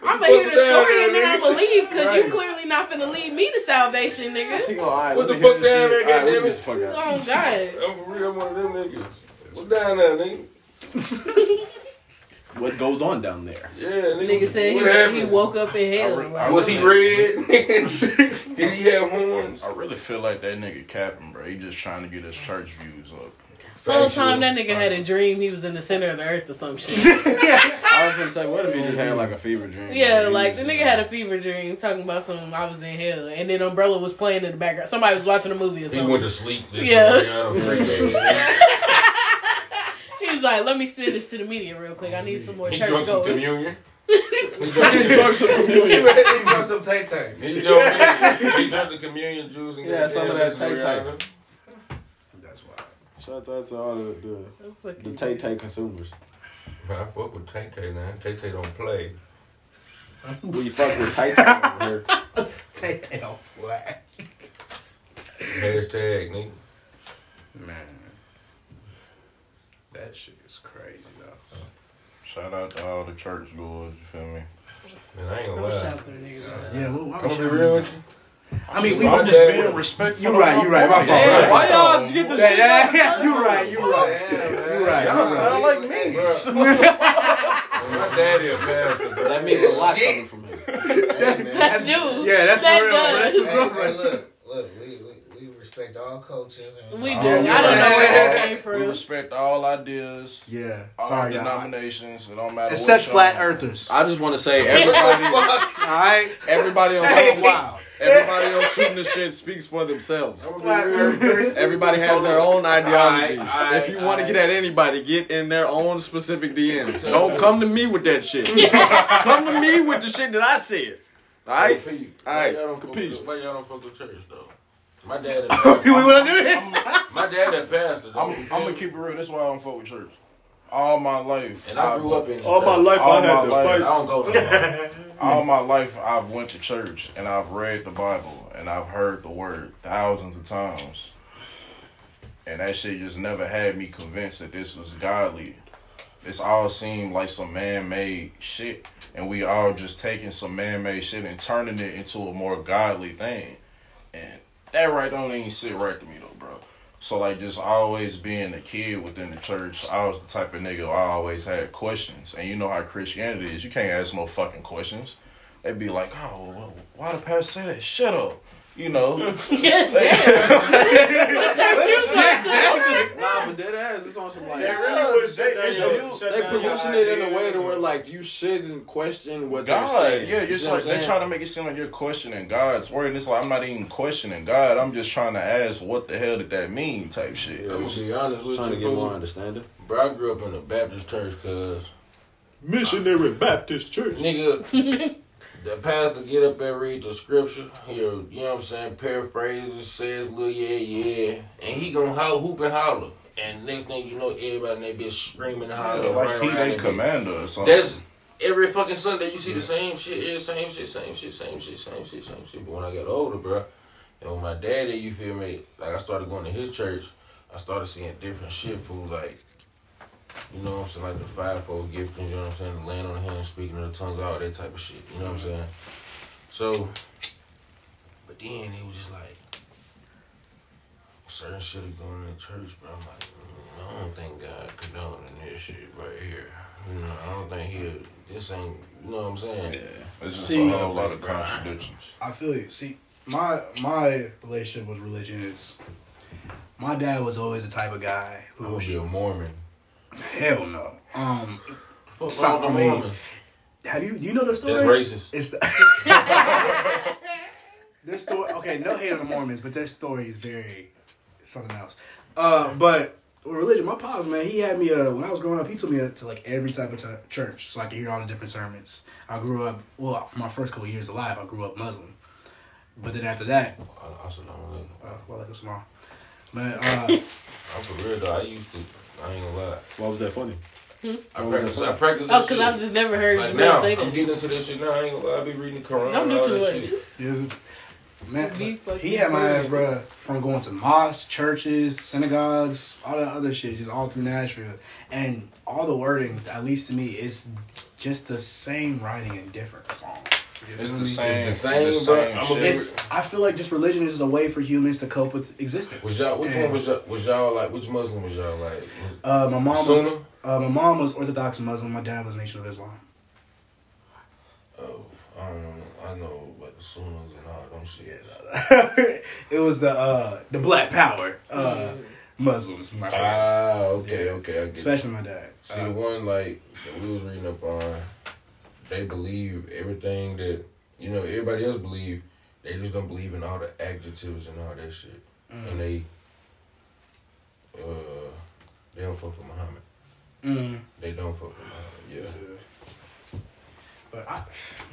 I'm gonna hear the Fuck down story there, and then. I'm gonna leave because Right. you clearly not finna lead me to salvation, nigga. She go, all right, What the fuck down this there, shit. All right, let get the fuck out. Oh god. I'm for real, I'm one of them niggas. What's down there, nigga? What goes on down there? Yeah, nigga. Nigga said he, he woke up in hell. I re- Like, Was he red? Did he have horns? I really feel like that nigga capping, bro. He just trying to get his church views up. the whole time that nigga had a dream he was in the center of the earth or some shit. I was gonna say, what if he just had like a fever dream? Yeah, he like the nigga had a fever dream talking about some I was in hell and then Umbrella was playing in the background. Somebody was watching a movie or He something. went to sleep. This Yeah. Rihanna freak ass. He was like, let me spin this to the media real quick. I need some more He church drunk some goers. communion. He drunk some communion. he drunk some Tay Tay. He drunk, he drunk the communion juice and Yeah, some of that Tay Tay. That's why. Shout out to all the the, Oh, the. Tay Tay consumers. I fuck with Tay Tay now. Tay Tay don't play. We fuck with Tay Tay over here. Take that off flat. Hashtag nigga. Man. That shit is crazy though. Shout out to all the church goers, you feel me? Man, I ain't gonna lie. shouting for the niggas. Yeah, well, I'm gonna be real with you. I mean, we My were just would've- respectful. You right, you right, my fault. Hey, why y'all get the shit? yeah, yeah. You right, you right. You right. Y'all you sound right. like me. Bro. My daddy a pastor, bro. That means a lot coming from him. Hey, man. That dude. Yeah, that's that for real. That's does. for Hey, real. hey, look, look, we, we, we respect all cultures. And We all do. Oh, I don't know where it came from. We from. respect all ideas, Yeah, all sorry, y'all. denominations. It don't matter. Except flat y'all- earthers. I just want to say everybody, Alright? everybody on Hey, shooting, wow. everybody on shooting the shit speaks for themselves. I'm gonna be real with you. Everybody has their own ideologies. Alright, alright, if you want to get at anybody, get in their own specific DMs. Don't come to me with that shit. come to me with the shit that I said. All right? Pete, All why right, y'all don't fuck capiche. with- Why y'all don't fuck with church though? My dad. we wanna do this? my dad a pastor. I'm, I'm gonna keep it real. This is why I don't fuck with church. All my life, And I grew up in. the All my church. life All I had my to life. I fight. don't go no more. all my life I've went to church and I've read the Bible and I've heard the word thousands of times. And that shit just never had me convinced that this was godly. This all seemed like some man made shit. And we all just taking some man made shit and turning it into a more godly thing. And that right don't even sit right to me though, bro. So like just always being a kid within the church, I was the type of nigga I always had questions. And you know how Christianity is. You can't ask no fucking questions. They'd be like, oh, why the pastor say that? Shut up. You know. Damn. what church you go to? Nah, but dead ass, it's on some like. They really would've shut that They, shit- they, they position it in a way to where like you shouldn't question what they're God, saying. yeah, You you're just know like they try to make it seem like you're questioning God's word, and it's like I'm not even questioning God. I'm just trying to ask what the hell did that mean, type shit. I'm gonna be honest with Trying to you, get more understanding. Bro, I grew up in a Baptist church, cause Missionary Baptist Church. nigga, the pastor get up and read the scripture. He'll, you know what I'm saying, paraphrase it, says little yeah, yeah. And he gonna holler, hoop and holler. And next thing you know, everybody in that bitch screaming and hollering. like running he around they that bitch. commander or something. That's every fucking Sunday. You see the same shit, yeah, same shit, same shit, same shit, same shit, same shit. But when I got older, bro, and when my daddy, you feel me, like I started going to his church, I started seeing different shit, fool, like. You know what I'm saying? Like the fivefold giftings, you know what I'm saying? The laying on the hands, speaking in the tongues, all that type of shit. You know what I'm saying? So, but then it was just like, certain shit is going in the church, but I'm like, mm, I don't think God condoning this shit right here. You know, I don't think he, this ain't, you know what I'm saying? Yeah. It's just See- a whole lot of contradictions. I feel you. See, my my relationship with religion is. My dad was always the type of guy I'm who gonna be a Mormon. Hell no. Um, Fuck So, wrong I mean, Mormons? have you you know the story? That's racist. It's the their story. Okay, no hate on the Mormons, but their story is very something else. Uh, but with religion, my pops, man, he had me. Uh, when I was growing up, he took me to like every type of t- church, so I could hear all the different sermons. I grew up well for my first couple years alive. I grew up Muslim, but then after that, I also don't like. uh, well, like a small. But uh, I'm for real though. I used to. I ain't gonna lie. Why was that funny? Hmm? I practice. I practice. Oh, because shit. I've just never heard like you now. say I'm getting into this shit now. I ain't gonna lie. I be reading the Quran. Don't do too much. shit. Is it- Man, he had my ass, bro, from going to mosques, churches, synagogues, all that other shit, just all through Nashville. And all the wording, at least to me, is just the same writing in different font. You It's the same. It's the same, the same I'm a shit. big- It's, I feel like just religion is a way for humans to cope with existence. Was y'all? Which And, one was y'all? Was y'all like? Which Muslim was y'all like? Was Uh, my mom was uh, my mom was Orthodox Muslim. My dad was Nation of Islam. Oh, I don't know. I know about the Sunnahs and all them shit. it It was the uh, the Black Power uh, Muslims. My parents, Ah, okay, okay, I get it. especially my dad. See the one like we was reading up on, they believe everything that you know everybody else believe. They just don't believe in all the adjectives and all that shit, Mm. and they uh they don't fuck with Muhammad. mm. They don't fuck with Muhammad. Yeah. But I,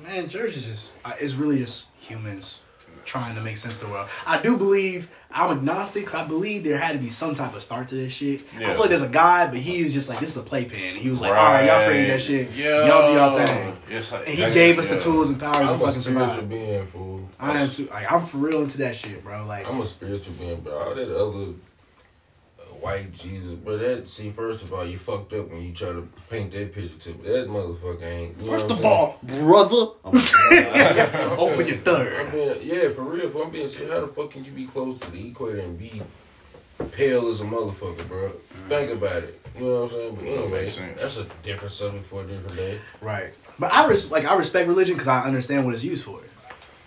man, church is just I- it's really just humans trying to make sense of the world. I do believe I'm agnostic 'cause I believe there had to be some type of start to this shit. I feel like there's a guy, but he was just like this is a playpen. He was like, all right, y'all create that shit. Y'all do y'all thing. It's like, And he gave us the tools and powers to I'm a fucking spiritual survive. being, fool. I am too. Like I'm for real into that shit, bro. Like I'm a spiritual being, but all that other uh, white Jesus, but that see, first of all, you fucked up when you try to paint that picture to me. That motherfucker ain't. You know First what of I'm all, brother. Oh open your I'm third. yeah, for real. If I'm being serious, how the fuck can you be close to the equator and be pale as a motherfucker, bro? Think about it. You know what I'm saying? But anyway, makes that's a different subject for a different day. Right. But I res- like I respect religion because I understand what it's used for.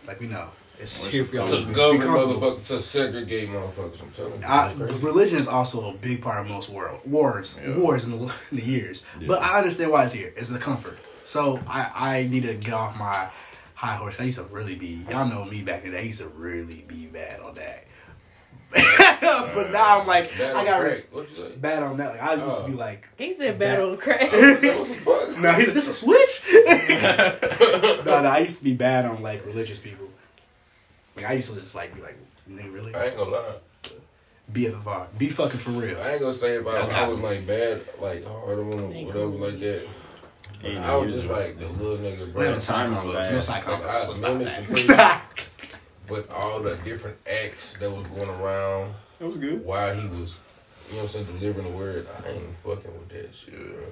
Like we know, it's What's here for y'all To to be govern comfortable. motherfuckers, to segregate motherfuckers. I'm telling you. I, religion is also a big part of most world wars, Yeah. wars in the, in the years. But I understand why it's here. It's the comfort. So I, I need to get off my high horse. I used to really be. Y'all know me back in the day. I used to really be bad on that. but now I'm like That I got crack. res- What you say? bad on that. Like I used to Oh. be like, He said bad on crack. what the fuck? no, he's this a switch. no, no, I used to be bad on like religious people. Like I used to just like be like, nigga, really? I ain't gonna lie. BFFR, be fucking for real. I ain't gonna say if I, I was like bad, like hard on them, Ain't whatever, like that. Ain't I was just usual. like the little nigga, We have time on No. No psych psych Like, stop mimicked the that. But all the different acts that was going around That was good. while he was, you know what I'm saying, delivering the word, I ain't fucking with that shit, bro.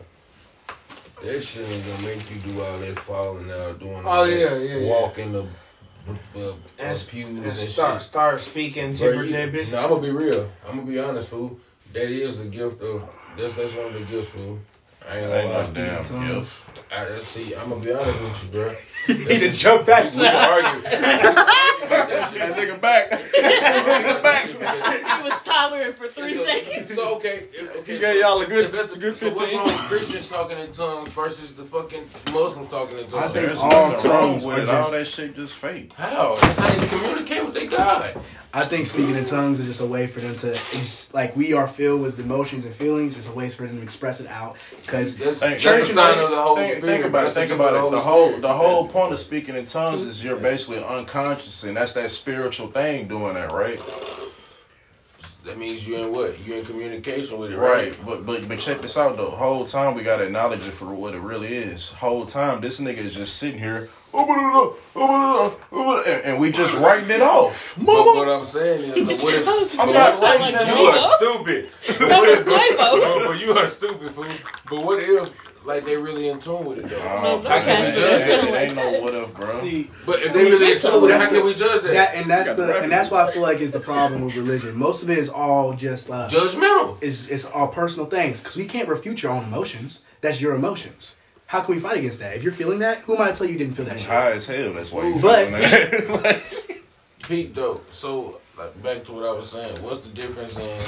That shit ain't gonna make you do all that falling out, doing all Oh, that, yeah, yeah, yeah. walk the uh, And, uh, sp- pews and and start shit. start speaking Bro, gibber you- No, I'm gonna be real. I'm gonna be honest, fool. That is the gift of that's that's one of the gifts, fool. I ain't That gonna no lie. damn gift. I, see, I'm gonna be honest with you, bro. he need to jump back we, to we argue. That nigga back. nigga back. he was tolerant for three seconds. So okay, okay. He gave y'all a good- if that's the- good So what's 15. wrong with Christians talking in tongues versus the fucking Muslims talking in tongues? I think There's all nothing wrong tongues with it. All just- that shit just fake. How? That's how they communicate with their God. I think speaking in tongues is just a way for them to, like, we are filled with emotions and feelings. It's a way for them to express it out. Because That's, Think- that's a think- sign of the Holy think, Spirit. Think about it. Think gift of about it. The whole the whole point of speaking in tongues is you're basically unconscious, and that's that spiritual thing doing that, right? That means you in what? You in communication with it, right? Right. But but but check this out though. Whole time we gotta acknowledge it for what it really is. Whole time this nigga is just sitting here. And, and we just writing it off. But what I'm saying is, what if, I was but gonna what say, if- sound like you are stupid. That was Quavo. but you are stupid, fool. But what if, like, they really in tune with it though? Um, How can we judge ain't, that? ain't no what if, bro. see, But if they really in tune with it, how can we judge that? that and that's the the and that's why I feel like it's the problem with religion. Most of it is all just uh, Judgmental. it's, it's all personal things because we can't refute your own emotions. That's your emotions. How can we fight against that? If you're feeling that, who am I to tell you didn't feel that shit? High as hell. That's why you But- feeling that. Like, Pete, though. So, like, back to what I was saying. What's the difference in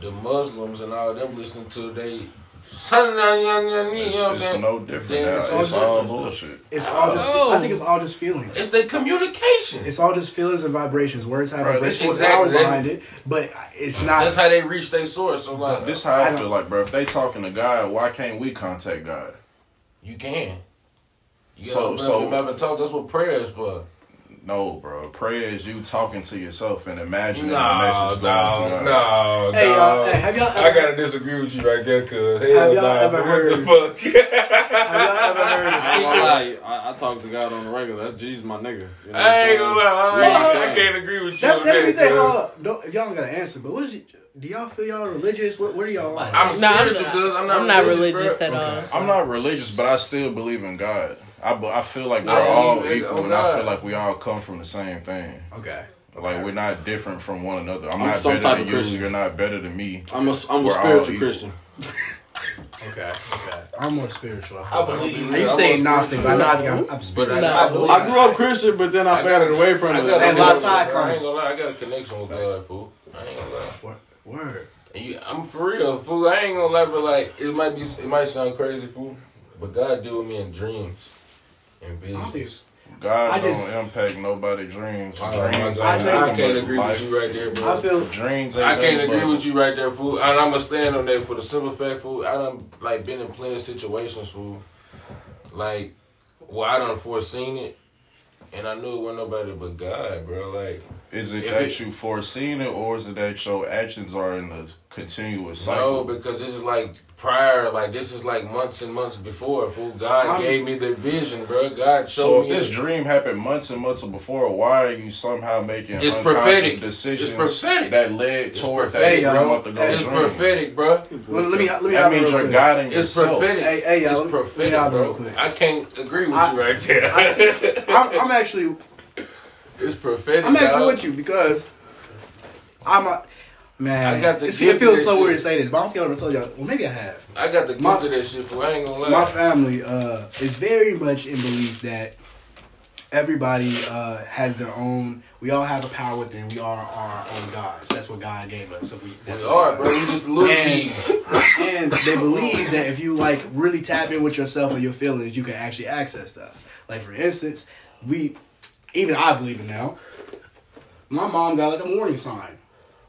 the Muslims and all them listening to they? You know what it's, I'm it's saying? no different now. it's It's all all bullshit. It's all just. Oh. I think it's all just feelings. It's the communication. It's all just feelings and vibrations. Words have Right, vibrations exactly. power behind it, but it's not. That's how they reach their source. So, like, This how I I, feel like, bro. If they talking to God, why can't we contact God? You can. You So- gotta so- remember to talk. That's what prayer is for. No, bro. Prayer is you talking to yourself and imagining No, the message going no, to God. no, Hey, no. y'all, hey, have y'all I gotta disagree with you right there, cuz. Have Hell y'all nah, ever what heard- the fuck? have y'all ever heard I of secret? lie, I, I talk to God on the regular. That's Jesus, my nigga. You know what I ain't gonna lie. I, I can't agree with you That, on that, that, that, cuz. hold up. Don't, if y'all don't got an answer, but what is it? Do y'all feel y'all religious? What, what are y'all like? I'm No, I'm not. I'm not I'm not religious, religious at all. I'm not religious, but I still believe in God. I, be- I feel like we're I all equal, oh, and I feel like we all come from the same thing. okay. Like we're not different from one another. I'm, I'm not some better type than of you. Christian. You're not better than me. I'm a, I'm a We're all spiritual. Christian. Okay. Okay. I'm more spiritual. I, I feel like. believe I used to say agnostic, but I know I think I'm, I'm But spiritual. I, I believe. I grew up Christian, but then I, I faded away from I it. got Hey, a a lot of side. I ain't gonna lie. I got a connection with God, fool. I ain't gonna lie. Word. Word. And you, I'm for real, fool. I ain't gonna lie, but like it might be, it might sound crazy, fool. But God deal with me in dreams and visions. God I don't just- impact nobody's dreams. My dreams God. ain't I I can't agree life. with you right there, bro. I feel Dreams ain't I can't nothing agree but- with you right there, fool. And I'm gonna stand on that for the simple fact, fool. I done like been in plenty of situations, fool. Like, well, I done foreseen it, and I knew it wasn't nobody but God, bro. Like, Is it If that it- you foreseen it, or is it that your actions are in a continuous no, because this is like prior, like this is like months and months before, fool. God I'm- gave me the vision, bro. God showed me. So if me. this it. dream happened months and months before, why are you somehow making It's prophetic. decisions It's prophetic. that led It's toward prophetic, that bro. month ago It's it's dream? prophetic, bro. let, let me let me That have means you're guiding It's yourself. prophetic. Hey, hey, y'all, it's let me- prophetic, have it real bro. I can't agree with I- you right there. I see- I'm, I'm actually it's prophetic. I'm actually with you because I'm a man. I got the it feels so that weird to say this, but I don't think I ever told y'all. Well, maybe I have. I got the gift My- of that shit. I ain't gonna lie. My family uh, is very much in belief that everybody uh, has their own. We all have a power within. We are our own gods. That's what God gave us. So we, that's we are, bro. We just little And- and they believe that if you like really tap in with yourself and your feelings, you can actually access stuff. Like for instance, we even I believe it now. My mom got like a warning sign,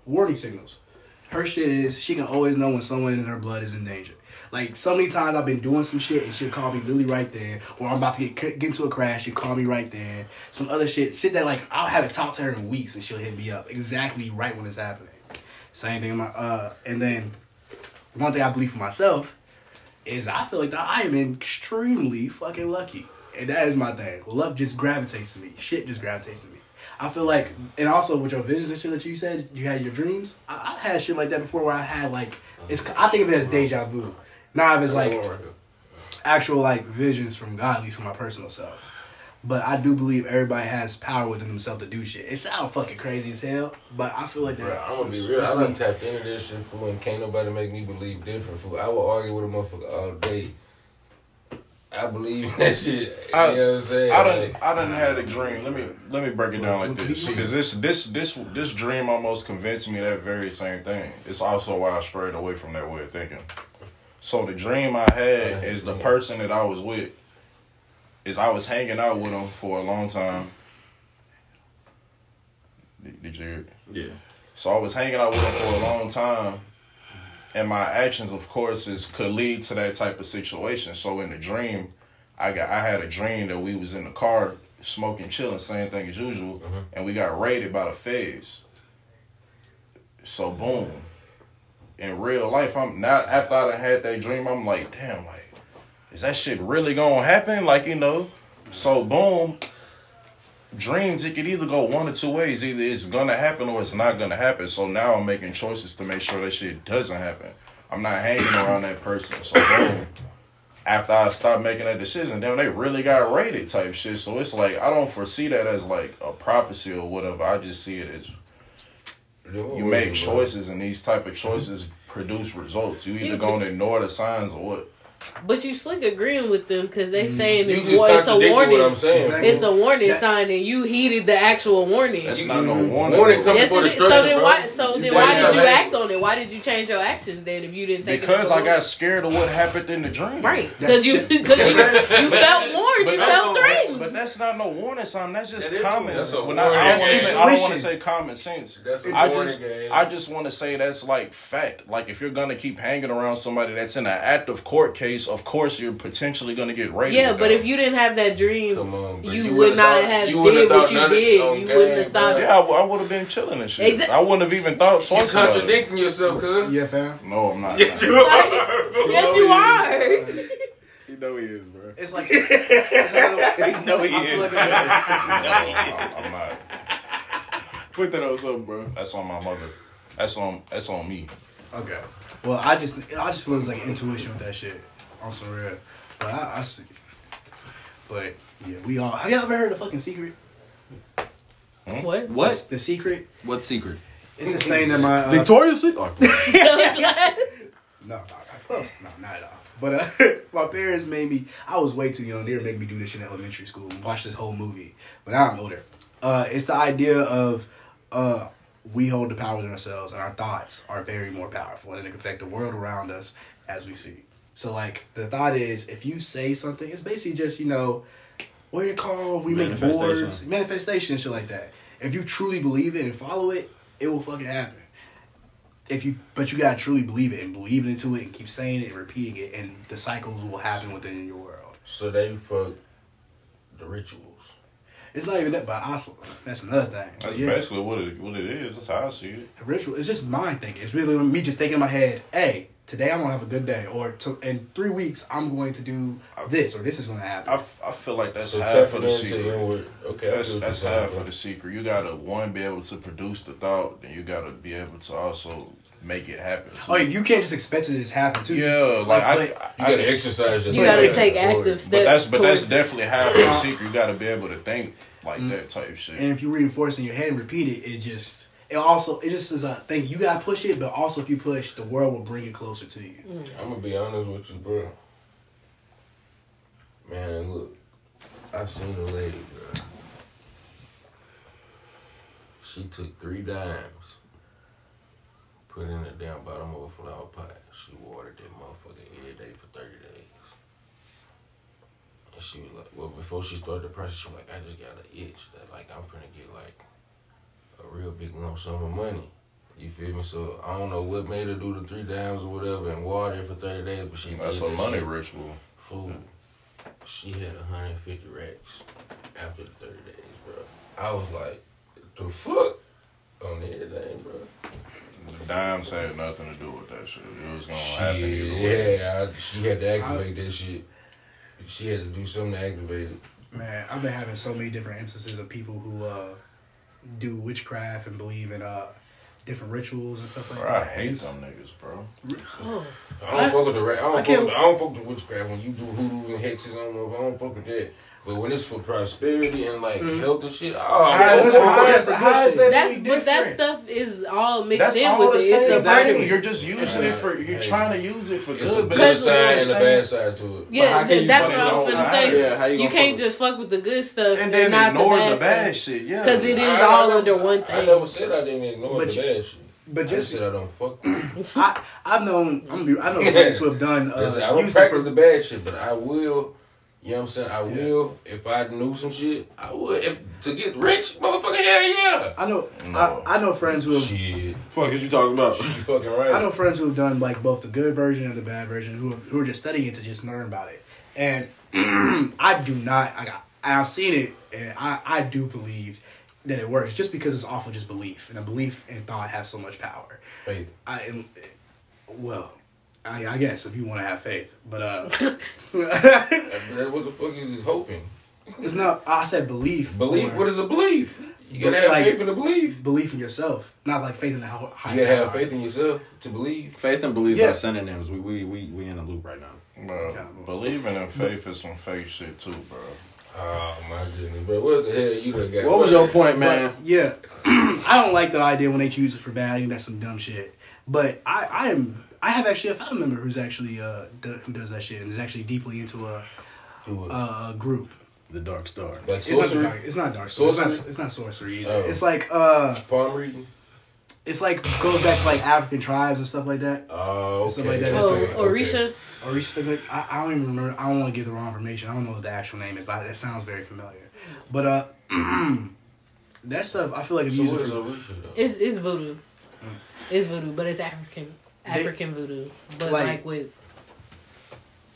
warning signals. Her shit is she can always know when someone in her blood is in danger. Like so many times I've been doing some shit and she'll call me literally right there, or I'm about to get get into a crash, she'll call me right there. Some other shit, shit that like I'll haven't talked to her in weeks and she'll hit me up exactly right when it's happening. Same thing. My uh, and then one thing I believe for myself is I feel like that I am extremely fucking lucky. And that is my thing. Love just gravitates to me. Shit just gravitates to me. I feel like, and also with your visions and shit that you said, you had your dreams. I, I've had shit like that before where I had like, it's. I think of it as deja vu. Not if it's like actual like visions from God, at least for my personal self. But I do believe everybody has power within themselves to do shit. It sounds fucking crazy as hell, but I feel like that. Bro, I'm gonna be real. I done tapped into this shit, fool, and can't nobody make me believe different, fool. I will argue with a motherfucker all day. I believe in that shit. I- you know what I'm saying? I done, Like, I done had a dream. Let me let me break it down like this because this this this this dream almost convinced me that very same thing. It's also why I strayed away from that way of thinking. So the dream I had is the person that I was with. Is I was hanging out with him for a long time. Did, did you hear? it? Yeah. So I was hanging out with him for a long time, and my actions, of course, is could lead to that type of situation. So in the dream, I got I had a dream that we was in the car smoking, chilling, same thing as usual, mm-hmm. and we got raided by the feds. So boom. In real life, I'm now after I done had that dream, I'm like, damn, like, is that shit really gonna happen? Like, you know. So boom, dreams it could either go one or two ways. Either it's gonna happen or it's not gonna happen. So now I'm making choices to make sure that shit doesn't happen. I'm not hanging around that person. So boom. After I stopped making that decision, then they really got rated type shit. So it's like I don't foresee that as like a prophecy or whatever. I just see it as you make choices and these type of choices produce results. You either gonna ignore the signs or what. But you slick agreeing with them because they mm. saying it's, war- it's a warning. what I'm saying. Exactly. It's a warning That- sign, and you heeded the actual warning. That's not no warning. Warning bro. come Yes, before it is. So destruction, then why? So then why did you act on it? Why did you change your actions then if you didn't take it? Because I got scared of what happened in the dream. right because you because you, you felt warned, you felt a- threatened. But that's not no warning sign. That's just That is common. that's When I, I don't wanna say, I don't want to say common sense. That's a I warning just, game. I just want to say that's like fact. Like if you're gonna keep hanging around somebody that's in an active court case, of course you're potentially gonna get raped. yeah, but that. if you didn't have that dream, on, you, You would not thought- have you did what you did. Oh, you game, wouldn't have stopped. yeah, I, would have been chilling and shit. Exact- I wouldn't have even thought You twice about it. contradicting yourself, cuz. Yeah, fam. No, I'm not. Yes, you are. Yes, you are. You know he is, bro. It's like it's another, You know he I is. like No, I'm not. Put that on something, bro. That's on my mother. That's on. That's on me. Okay. Well, I just I just feel it's like intuition with that shit on some real. But I, I see. But yeah, we all. Have y'all ever heard of fucking secret? What? What? The secret. What secret? It's this thing that my uh, Victoria's Secret. No, no, not close. No, not at all. But uh, my parents made me. I was way too young. They were making me do this in elementary school and watch this whole movie. But now I'm older. Uh, it's the idea of uh, we hold the power in ourselves, and our thoughts are very more powerful, and it can affect the world around us as we see. So, like, the thought is, if you say something, it's basically just you know, what you call we make Manifestation. boards, manifestation, and shit like that. If you truly believe it and follow it, it will fucking happen if you but you gotta truly believe it and believe into it and keep saying it and repeating it and the cycles will happen within your world So they fuck the rituals. it's not even that but also that's another thing That's yeah, basically what it what it is. That's how I see it. the ritual it's just mind thinking it's really me just thinking in my head hey today i'm gonna have a good day or to, in three weeks i'm going to do this or this is gonna happen I, f- I feel like that's So half tapping of the secret. inward. Okay, That's that's half bro. of the secret. You gotta one be able to produce the thought, then you gotta be able to also make it happen. too. oh you can't just expect it to just happen too yeah, like I, I, You gotta just- exercise your You gotta Yeah. take active steps. But that's but that's it. definitely half of the uh, secret. You gotta be able to think like mm. that type shit. and if you reinforce in your head and repeat it it just it also it just is a thing you gotta push it but also if you push the world will bring it closer to you mm. I'm gonna be honest with you, bro. Man, look, I've seen a lady, bro. She took three dimes, put in the damn bottom of a flower pot. She watered that motherfucker every day for 30 days. And she was like, well, before she started the process, she was like, I just got an itch that, like, I'm finna get, like, a real big lump sum of money. You feel me? So I don't know what made her do the three dimes or whatever and water it for 30 days, but she That's did a that money shit. ritual. Fool. She had 150 racks after the 30 days, bro. I was like, the fuck? On everything, bro. The dimes had nothing to do with that shit. It was gonna happen either way. Yeah, I, she had to activate that shit. She had to do something to activate it. Man, I've been having so many different instances of people who uh, do witchcraft and believe in uh, different rituals and stuff like Bro, I hate It's- them niggas, bro. Oh. I don't I- fuck with the I don't I fuck with, I don't fuck with witchcraft when you do hoodoos and hexes on them. I don't fuck with that. But when it's for prosperity and like Mhm. health and shit, oh, How that's is- the how worst. is the How good is shit? that That's but that stuff is all mixed That's in all with the it. It's a exactly. part of. You're just using it for. You're Hey. trying to use it for It's a good, but good it's side and a bad side to it. Yeah, th- that's what I was gonna say. Yeah, how you you can't fuck just fuck with the good stuff same. and, and then not ignore the bad, the bad stuff. shit. Yeah, Because it is I- I all under said- one I never said I didn't ignore the bad shit. But just just said I don't fuck with. I I've known I'm I know friends who have done I said, I uh, don't practice the bad shit, but I will. You know what I'm saying? I will. If I knew some shit, I would. If to get rich, motherfucker, hell yeah. I know No. I, I know friends who have Shit, Fuck is you talking about? you fucking right. I know friends who have done like both the good version and the bad version who who are just studying it to just learn about it. And I do not. I got, I've seen it, and I I do believe that it works just because it's awful just belief and a belief and thought have so much power. Faith. I and, well. I, I guess if you want to have faith, but uh, That, that- what the fuck is this hoping? it's not. I said belief. Belief. or What is a belief? You gotta have Like- faith in the belief. belief in yourself? Not like faith in the high. high You gotta have power. faith in yourself to believe. Faith and belief Yeah. are synonyms. We we we we in a loop right now. Bro, Okay. believing in faith is some fake shit too, bro. Oh my goodness, bro. What the hell you done got? What was your point, man? But, yeah, I don't like the idea when they choose it for bad. I think that's some dumb shit. But I, I am, I have actually a family member who's actually uh do, who does that shit and is actually deeply into a Who was- a, a group. The Dark Star. like It's not, the sorcery, dark, it's not dark. Sorcery. It's not, Sorcery? it's not sorcery either. Oh. It's like uh, palm reading. it's like goes back to like African tribes and stuff like that. Oh, okay. Something like that. Oh, Okay, Orisha. Or each thing like I, I don't even remember. I don't want to give the wrong information. I don't know what the actual name is, but that sounds very familiar. But uh, that stuff I feel like if So you use is it for Orisha though? It's it's voodoo. It's voodoo, but it's African African voodoo. But Like- like, with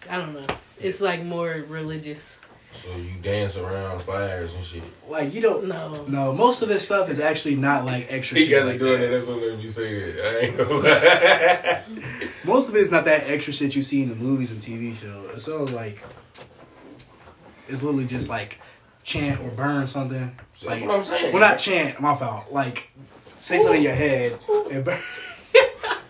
I don't know. It's like more religious. So you dance around fires and shit. like you don't No. No, most of this stuff is actually not like extra He shit. got to Like doing that. that. That's what made me say that. I ain't gonna. Most of it is not that extra shit you see in the movies and TV shows. It's all like it's literally just like chant or burn something. So Like, that's what I'm saying. well, not chant. My fault. Like say something in your head and burn.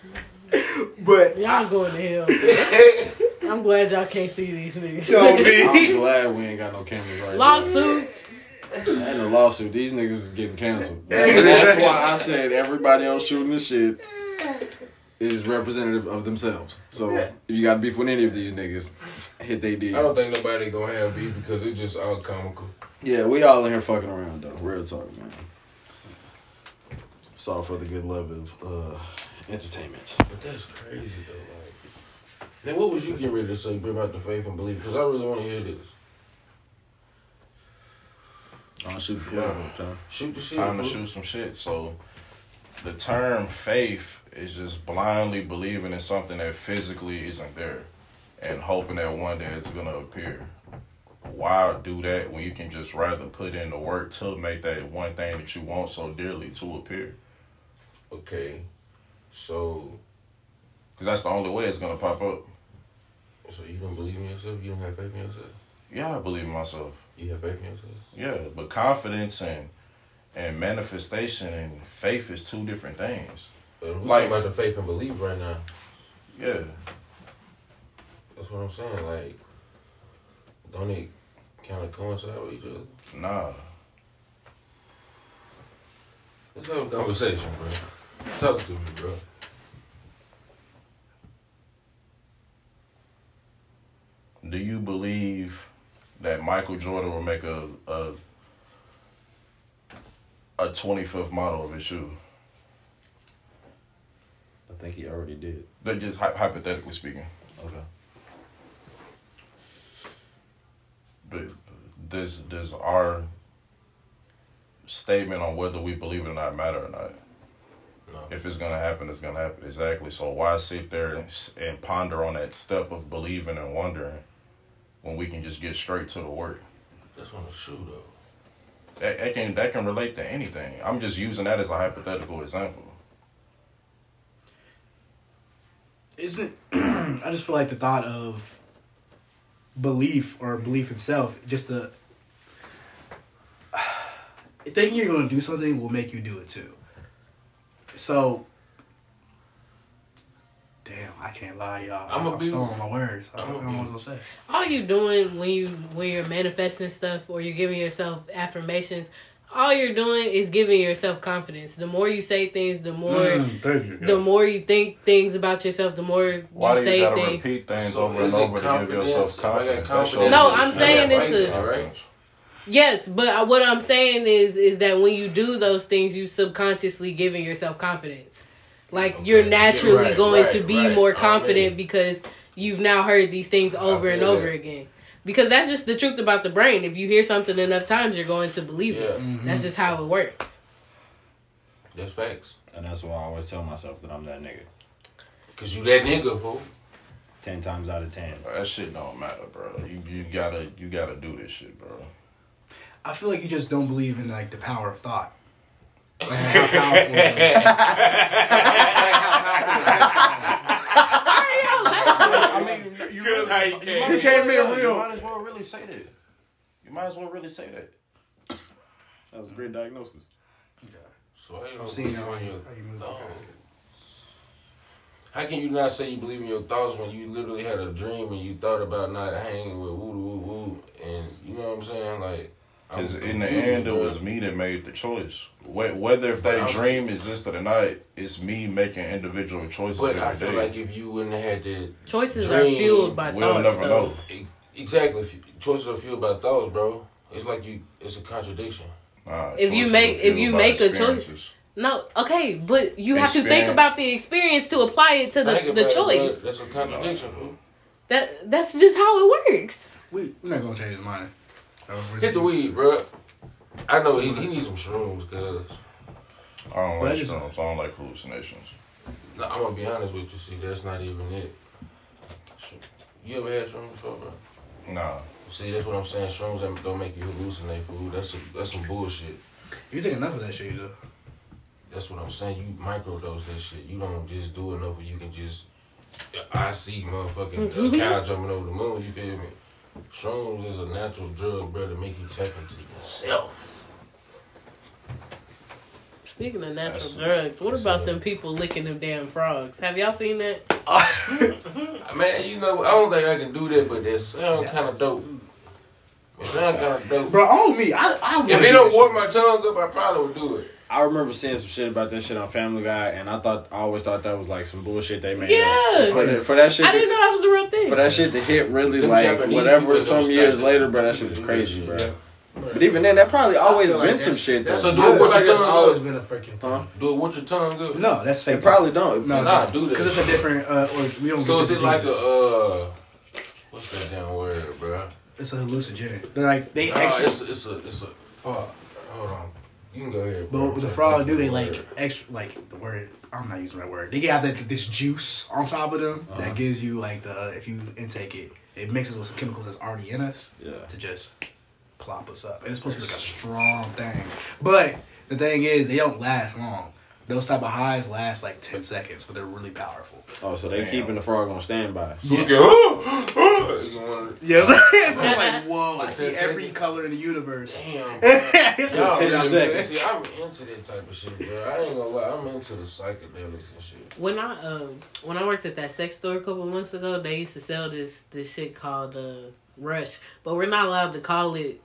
but Y'all going to hell. I'm glad y'all can't see these niggas. I'm glad we ain't got no cameras right Lawsuit. now. Ain't no lawsuit. These niggas is getting canceled. That's why I said everybody else shooting this shit is representative of themselves. So if you got beef with any of these niggas, hit they DMs. I don't think nobody gonna have beef because it's just all comical. Yeah, we all in here fucking around though. Real talk, man. It's all for the good love of uh, entertainment. But that's crazy though. Like, then what was you getting ready to say about the faith and belief? Because I really want to hear this. I'm gonna shoot the club up, Tom. Shoot the shit. Time to shoot some shit. So, the term faith is just blindly believing in something that physically isn't there, and hoping that one day it's gonna appear. Why do that when you can just rather put in the work to make that one thing that you want so dearly to appear? Okay, so Because that's the only way it's gonna pop up. so you don't believe in yourself? You don't have faith in yourself? Yeah, I believe in myself. You have faith in yourself? Yeah, but confidence and and manifestation and faith is two different things. But we're Like- talking about the faith and belief right now. Yeah, That's what I'm saying. Like, don't they kind of coincide with each other? nah. Let's have a conversation, bro. Talk to me, bro. Do you believe that Michael Jordan will make a a a twenty fifth model of his shoe? I think he already did. That just hy- hypothetically speaking. Okay. But does does our statement on whether we believe it or not matter or not? No. If it's gonna happen, it's gonna happen. Exactly. So why sit there and, and ponder on that step of believing and wondering when we can just get straight to the work? That's on the shoe, though. That, that can that can relate to anything. I'm just using that as a hypothetical example. isn't I just feel like the thought of belief or belief itself, just the thinking you're going to do something will make you do it too. So, damn, I I can't lie, y'all. I'ma I'm be- still on my words. I I'ma don't know what I be- was gonna say. all you doing when you when you're manifesting stuff or you're giving yourself affirmations all you're doing is giving yourself confidence the more you say things the more Mm, thank you. the more you think things about yourself the more Why you do you say gotta things repeat things So over and over to give yourself If I got confidence? Confidence- No, I'm saying have it's a- confidence. Yes but what i'm saying is is that when you do those things you subconsciously giving yourself confidence like you're naturally Yeah, right, going right, to be right. more oh, confident in. because you've now heard these things over and over that. again because that's just the truth about the brain if you hear something enough times you're going to believe Yeah, it that's just how it works that's facts. And that's why I always tell myself that I'm that nigga. Cause you that nigga, fool. Ten times out of ten. That shit don't matter, bro. You you gotta you gotta do this shit, bro. I feel like you just don't believe in like the power of thought. Like, how powerful is it? I mean, you Good how you came. You came in You real. might as well really say that. You might as well really say that. That was a great diagnosis. Yeah. So how you I'm seeing believe how your you- how you move. thoughts? How can you not say you believe in your thoughts when you literally had a dream and you thought about not hanging with woo woo woo and you know what I'm saying? Like, I'm Because in the end, it was me that made the choice. Whether if that I'm- dream existed or not, it's me making individual choices But every I feel day. like if you wouldn't have had the choices Dream, are fueled by we'll thoughts never though know. exactly choices are fueled by thoughts, bro. It's like you. It's a contradiction. Nah, If you make- if you make a choice- no okay but you have to think about the experience to apply it to the, the about it, choice That's a contradiction, fool. that that's just how it works We we're not gonna change his mind. Hit the weed, bro. I know he, he needs some shrooms, cause I don't like shrooms. I don't like hallucinations. no, I'm gonna be honest with you. See, that's not even it. You ever had shrooms before, bro? Nah. See, that's what I'm saying. Shrooms don't make you hallucinate, fool. That's some that's some bullshit. You take enough of that shit, though. That's what I'm saying. You microdose that shit. You don't just do enough where you can just. I see motherfucking a cow jumping over the moon. You feel me? Shrooms is a natural drug, bro, to make you tap into yourself. Speaking of natural That's- drugs, what about them people licking them damn frogs? Have y'all seen that? Man, you know, I don't think I can do that, but that sound kind of dope. It sound kind of dope. Bro, on me. I, I If it don't warm my tongue up, I probably would do it. I remember seeing some shit about that shit on Family Guy, and I thought I always thought that was like some bullshit they made. Yeah. up. For, the, for that shit. I to- didn't know that was a real thing. for that shit to hit really Them like Japanese whatever some years start later, that. bro, that shit was crazy, bro. Yeah. But even then, that probably always feel like been some shit though. So do it feel with like your tongue always been a freaking Huh? Do it with your tongue good. No, that's fake. It probably don't. No, Nah, no. do that. Because it's a different. Uh, or we don't. So get is it like a uh, what's that damn word, bro? It's a hallucinogenic. They're like they No, extra. it's it's a it's a fuck. Hold on, you can go ahead. But with the frog, do they like extra? Like the word, I'm not using the right word. They have that this juice on top of them Uh-huh. that gives you like the if you intake it, it mixes with some chemicals that's already in us Yeah. to just plop us up. And it's supposed to be like a strong thing. But the thing is, they don't last long. Those type of highs last like ten seconds, but they're really powerful. Oh, so they Damn. keeping the frog on standby. So you can, you wanna- Yes, so I'm like, whoa! I see every seconds. color in the universe. Damn, bro. Y'all 10 really- seconds. See, I'm into that type of shit, bro. I ain't gonna lie, I'm into the psychedelics and shit. when I um when I worked at that sex store a couple months ago, they used to sell this this shit called uh Rush, but we're not allowed to call it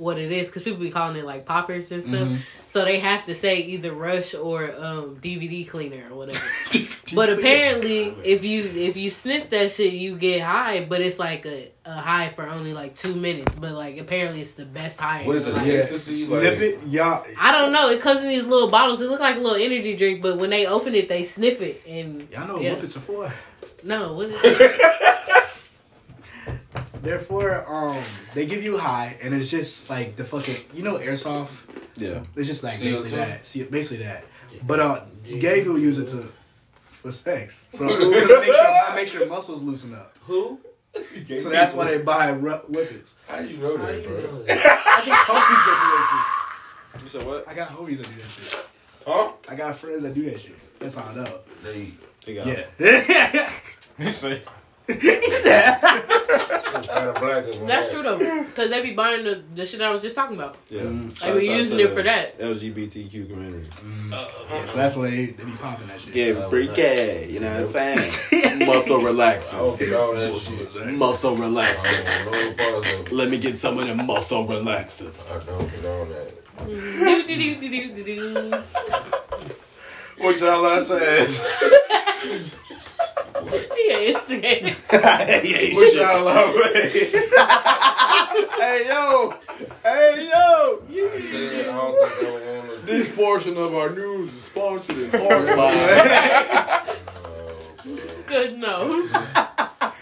what it is because people be calling it like poppers and stuff. So they have to say either Rush or um DVD cleaner or whatever. but apparently, if you if you sniff that shit, you get high, but it's like a, a high for only like two minutes. But like apparently, it's the best high. What is it? Like, Yeah. Ecstasy? Like, Nip it, y'all. I don't know. It comes in these little bottles. It look like a little energy drink, but when they open it, they sniff it and Y'all know what Yeah. whippets are for. no, what is it? Therefore, um, they give you high, and it's just like the fucking, you know, airsoft. Yeah. It's just like CO2? basically that. See, basically that. But uh, gay people use it to for sex. So 'cause it makes, your, it makes your muscles loosen up. Who? So that's why they buy ru- whippets. How do you know that, bro? I got homies that You said what? do that shit. I got homies that do that shit. Huh? I got friends that do that shit. That's how I know. They They got Yeah. He say, he said, It's kinda black as That's true though, because they be buying the, the shit I was just talking about. Yeah. Mm. They be using it for that. LGBTQ community. Mm. yeah, so that's why they, they be popping that shit. Get freaky, you know what I'm saying? Muscle I hope relaxers. you know that shit. Muscle I relaxers. don't know no parts of it. Let me get some of them muscle relaxers. I don't condone that. Do do do do do do do. What y'all like to ask? Yeah, instigated. hey, What y'all like to hey, yo. Hey, yo. I said I don't think I want to. This portion of our news is sponsored in part by. Good no.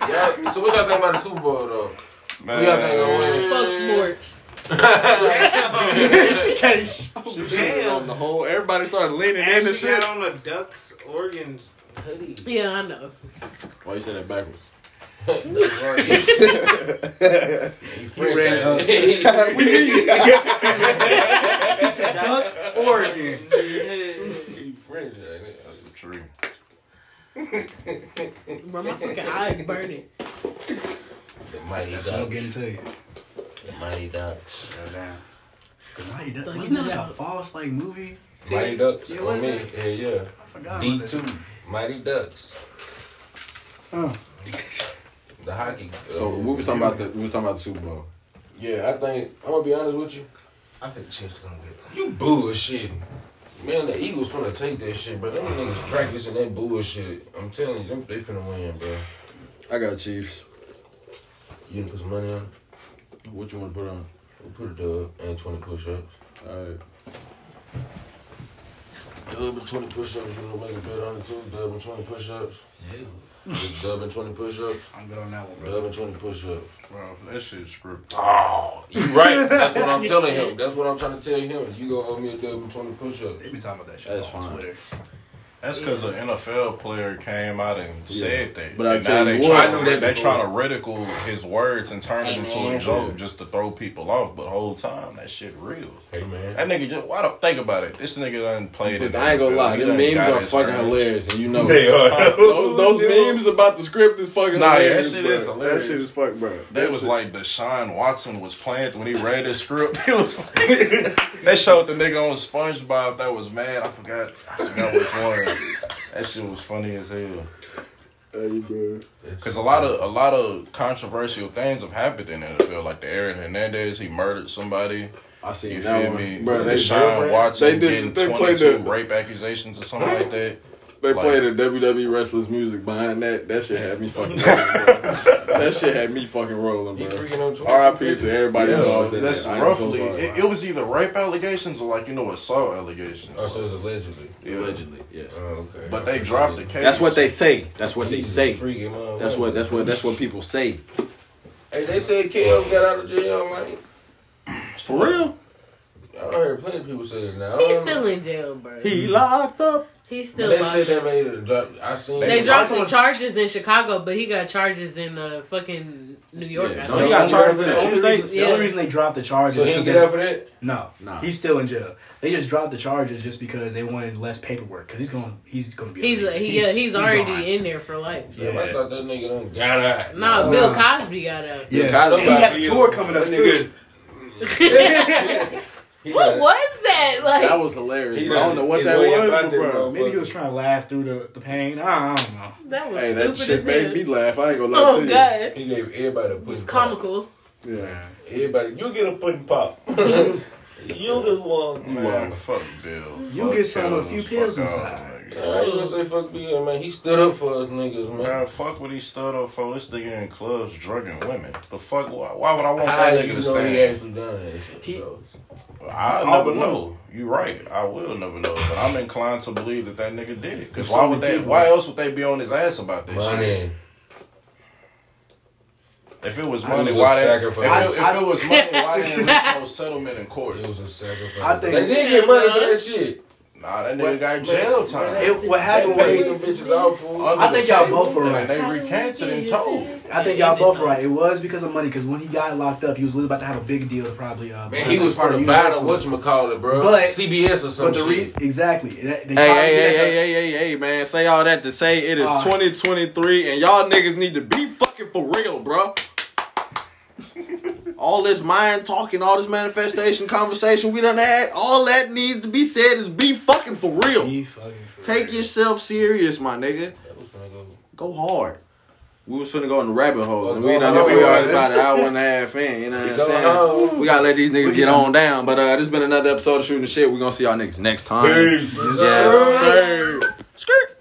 Yeah, so what y'all think about the Super Bowl though? Man, Who y'all think gonna win? Fuck sports. Damn. on the whole. Everybody started leaning And in and she shit. got on a Ducks Oregon hoodie. Yeah, I know. Why you say that backwards? You French, ran ain't up. you? we need Duck, Oregon. You French, ain't it? That's the tree. Bro, my fucking eyes burning. The Mighty That's what I'm Ducks. getting to you. The Mighty Ducks. Goddamn. Cause Mighty Ducks, wasn't that like a false like movie? Mighty Ducks Yeah, on me. Yeah, yeah. I forgot. D about two. that. Mighty Ducks. Huh. The hockey. So uh, we was talking about the we was talking about the Super Bowl. Yeah, I think I'm gonna be honest with you. I think the Chiefs gonna get. You bullshitting. Man, the Eagles finna take that shit, but them niggas practicing that bullshit. I'm telling you, them they finna win, bro. I got Chiefs. You gonna put some money on? What you want to put on? We'll put a dub and 20 push-ups. All right. Dub and 20 push-ups. You gonna make a bet on it too? Dub and 20 push-ups. Just Dub and 20 push-ups. I'm good on that one, bro. Dub and 20 push-ups. Bro, that shit's scripted. Oh, you right. That's what I'm telling him. That's what I'm trying to tell him. You gonna owe me a dub and 20 push-ups. They be talking about that shit That's on fine. Twitter. That's because an NFL player came out and said that. But I tell now you they what- trying I knew that they before. trying to ridicule his words and turn it into a Amen. joke just to throw people off. But the whole time, that shit real. Hey, man. That nigga just why don't think about it? This nigga done played it. But I ain't gonna lie, them memes are fucking hilarious, and you know They are. those those memes about the script is fucking Nah, yeah, that hilarious. shit bro. is hilarious. That shit is fuck, bro. They That was shit- like Deshaun Watson was playing when he read the script. It was like, they showed the nigga on SpongeBob that was mad. I forgot. I forgot which one. That shit was funny as hell. Hey, bro. Cause a lot of a lot of controversial things have happened in the NFL, like the Aaron Hernandez, he murdered somebody. I see You that feel one. me? bro. They, Deshaun Watson they did- getting twenty two rape accusations or something like that. They Like- played the WWE wrestlers music behind that. That shit had me fucking rolling, bro. That shit had me fucking rolling, bro. freaking on Twitter. R.I.P. to everybody involved in that's that. I am so roughly. sorry. it, it was either rape allegations or like you know assault allegations. Oh, so it's allegedly. Yeah. Allegedly, yes. Oh, okay. But they dropped the case. That's what they say. That's what they He's a say. freaky motherfucker. That's what. That's what. That's what people say. Hey, they said KO got out of jail, man. For real. I heard plenty of people say it now. He's still in jail, bro. He locked up. He's But still they said locked they up. made it drop. I seen. They it. dropped the charges in Chicago, but he got charges in uh, fucking New York. Yeah. No, he got charges in The a few states. the only Yeah. reason they dropped the charges So he is didn't because get out for that. no, Nah. he's still in jail. They just dropped the charges just because they wanted less paperwork. Because he's going, he's going to be. He's, a- he, yeah, he's, already gone. in there for life. Damn, Yeah. I thought that nigga done got out. Nah, Nah. Bill Cosby got out. Yeah, Cosby. he had a tour coming up That too. He What done- was that? Like, That was hilarious. He Bro. I don't know what that was, up but under, bro. Maybe he was trying to laugh through the, the pain. I don't know. that was Hey, that shit as made hell. me laugh. I ain't gonna lie Oh to you. god, He gave everybody a it pudding was pop. comical. Yeah. Everybody, you get a pudding pop. you get one. Man, Man. fuck Bill. You Fuck get some Bill. a few pills inside. niggas. I ain't gonna say fuck Bill, man. He stood up for us niggas, man. Man, fuck what he stood up for. This nigga in clubs drugging women. The fuck? Why, why would I want How that you nigga to know he stand? actually done that shit? He- though? I'll never the know. You're right. I will never know. But I'm inclined to believe that that nigga did it. Because why would they? people- Why else would they be on his ass about this shit? If it was money, was why they, if, sacrifice. it, if it was money, why didn't reach no settlement in court? It was a sacrifice. I think- they did get money for that shit. Nah, that nigga What- got jail time. It, what happened Paid was, them bitches out for. I think the y'all both were and right. They recanted and told. I think y'all both right. It was because of money. Because when he got locked up, he was really about to have a big deal to probably. Uh, Man, he was part for of the battle. Universal. Whatchamacallit, bro? But- CBS or some But the re- shit. exactly. That, they Hey, tried hey, hey, hey, hey, hey, hey, man. Say all that to say it is Oh. 2023 and y'all niggas need to be fucking for real, bro. All this mind talking, all this manifestation conversation we done had, all that needs to be said is be fucking for real. He fucking for real. Take real. yourself serious, my nigga. Go hard. We was finna go in the rabbit hole, and we Go done hard. we already about an hour and a half in. You know what I'm saying? hard. We gotta let these niggas get on down. But uh, this been another episode of shooting the shit. We gonna see y'all niggas next time. Peace. Yes, sir.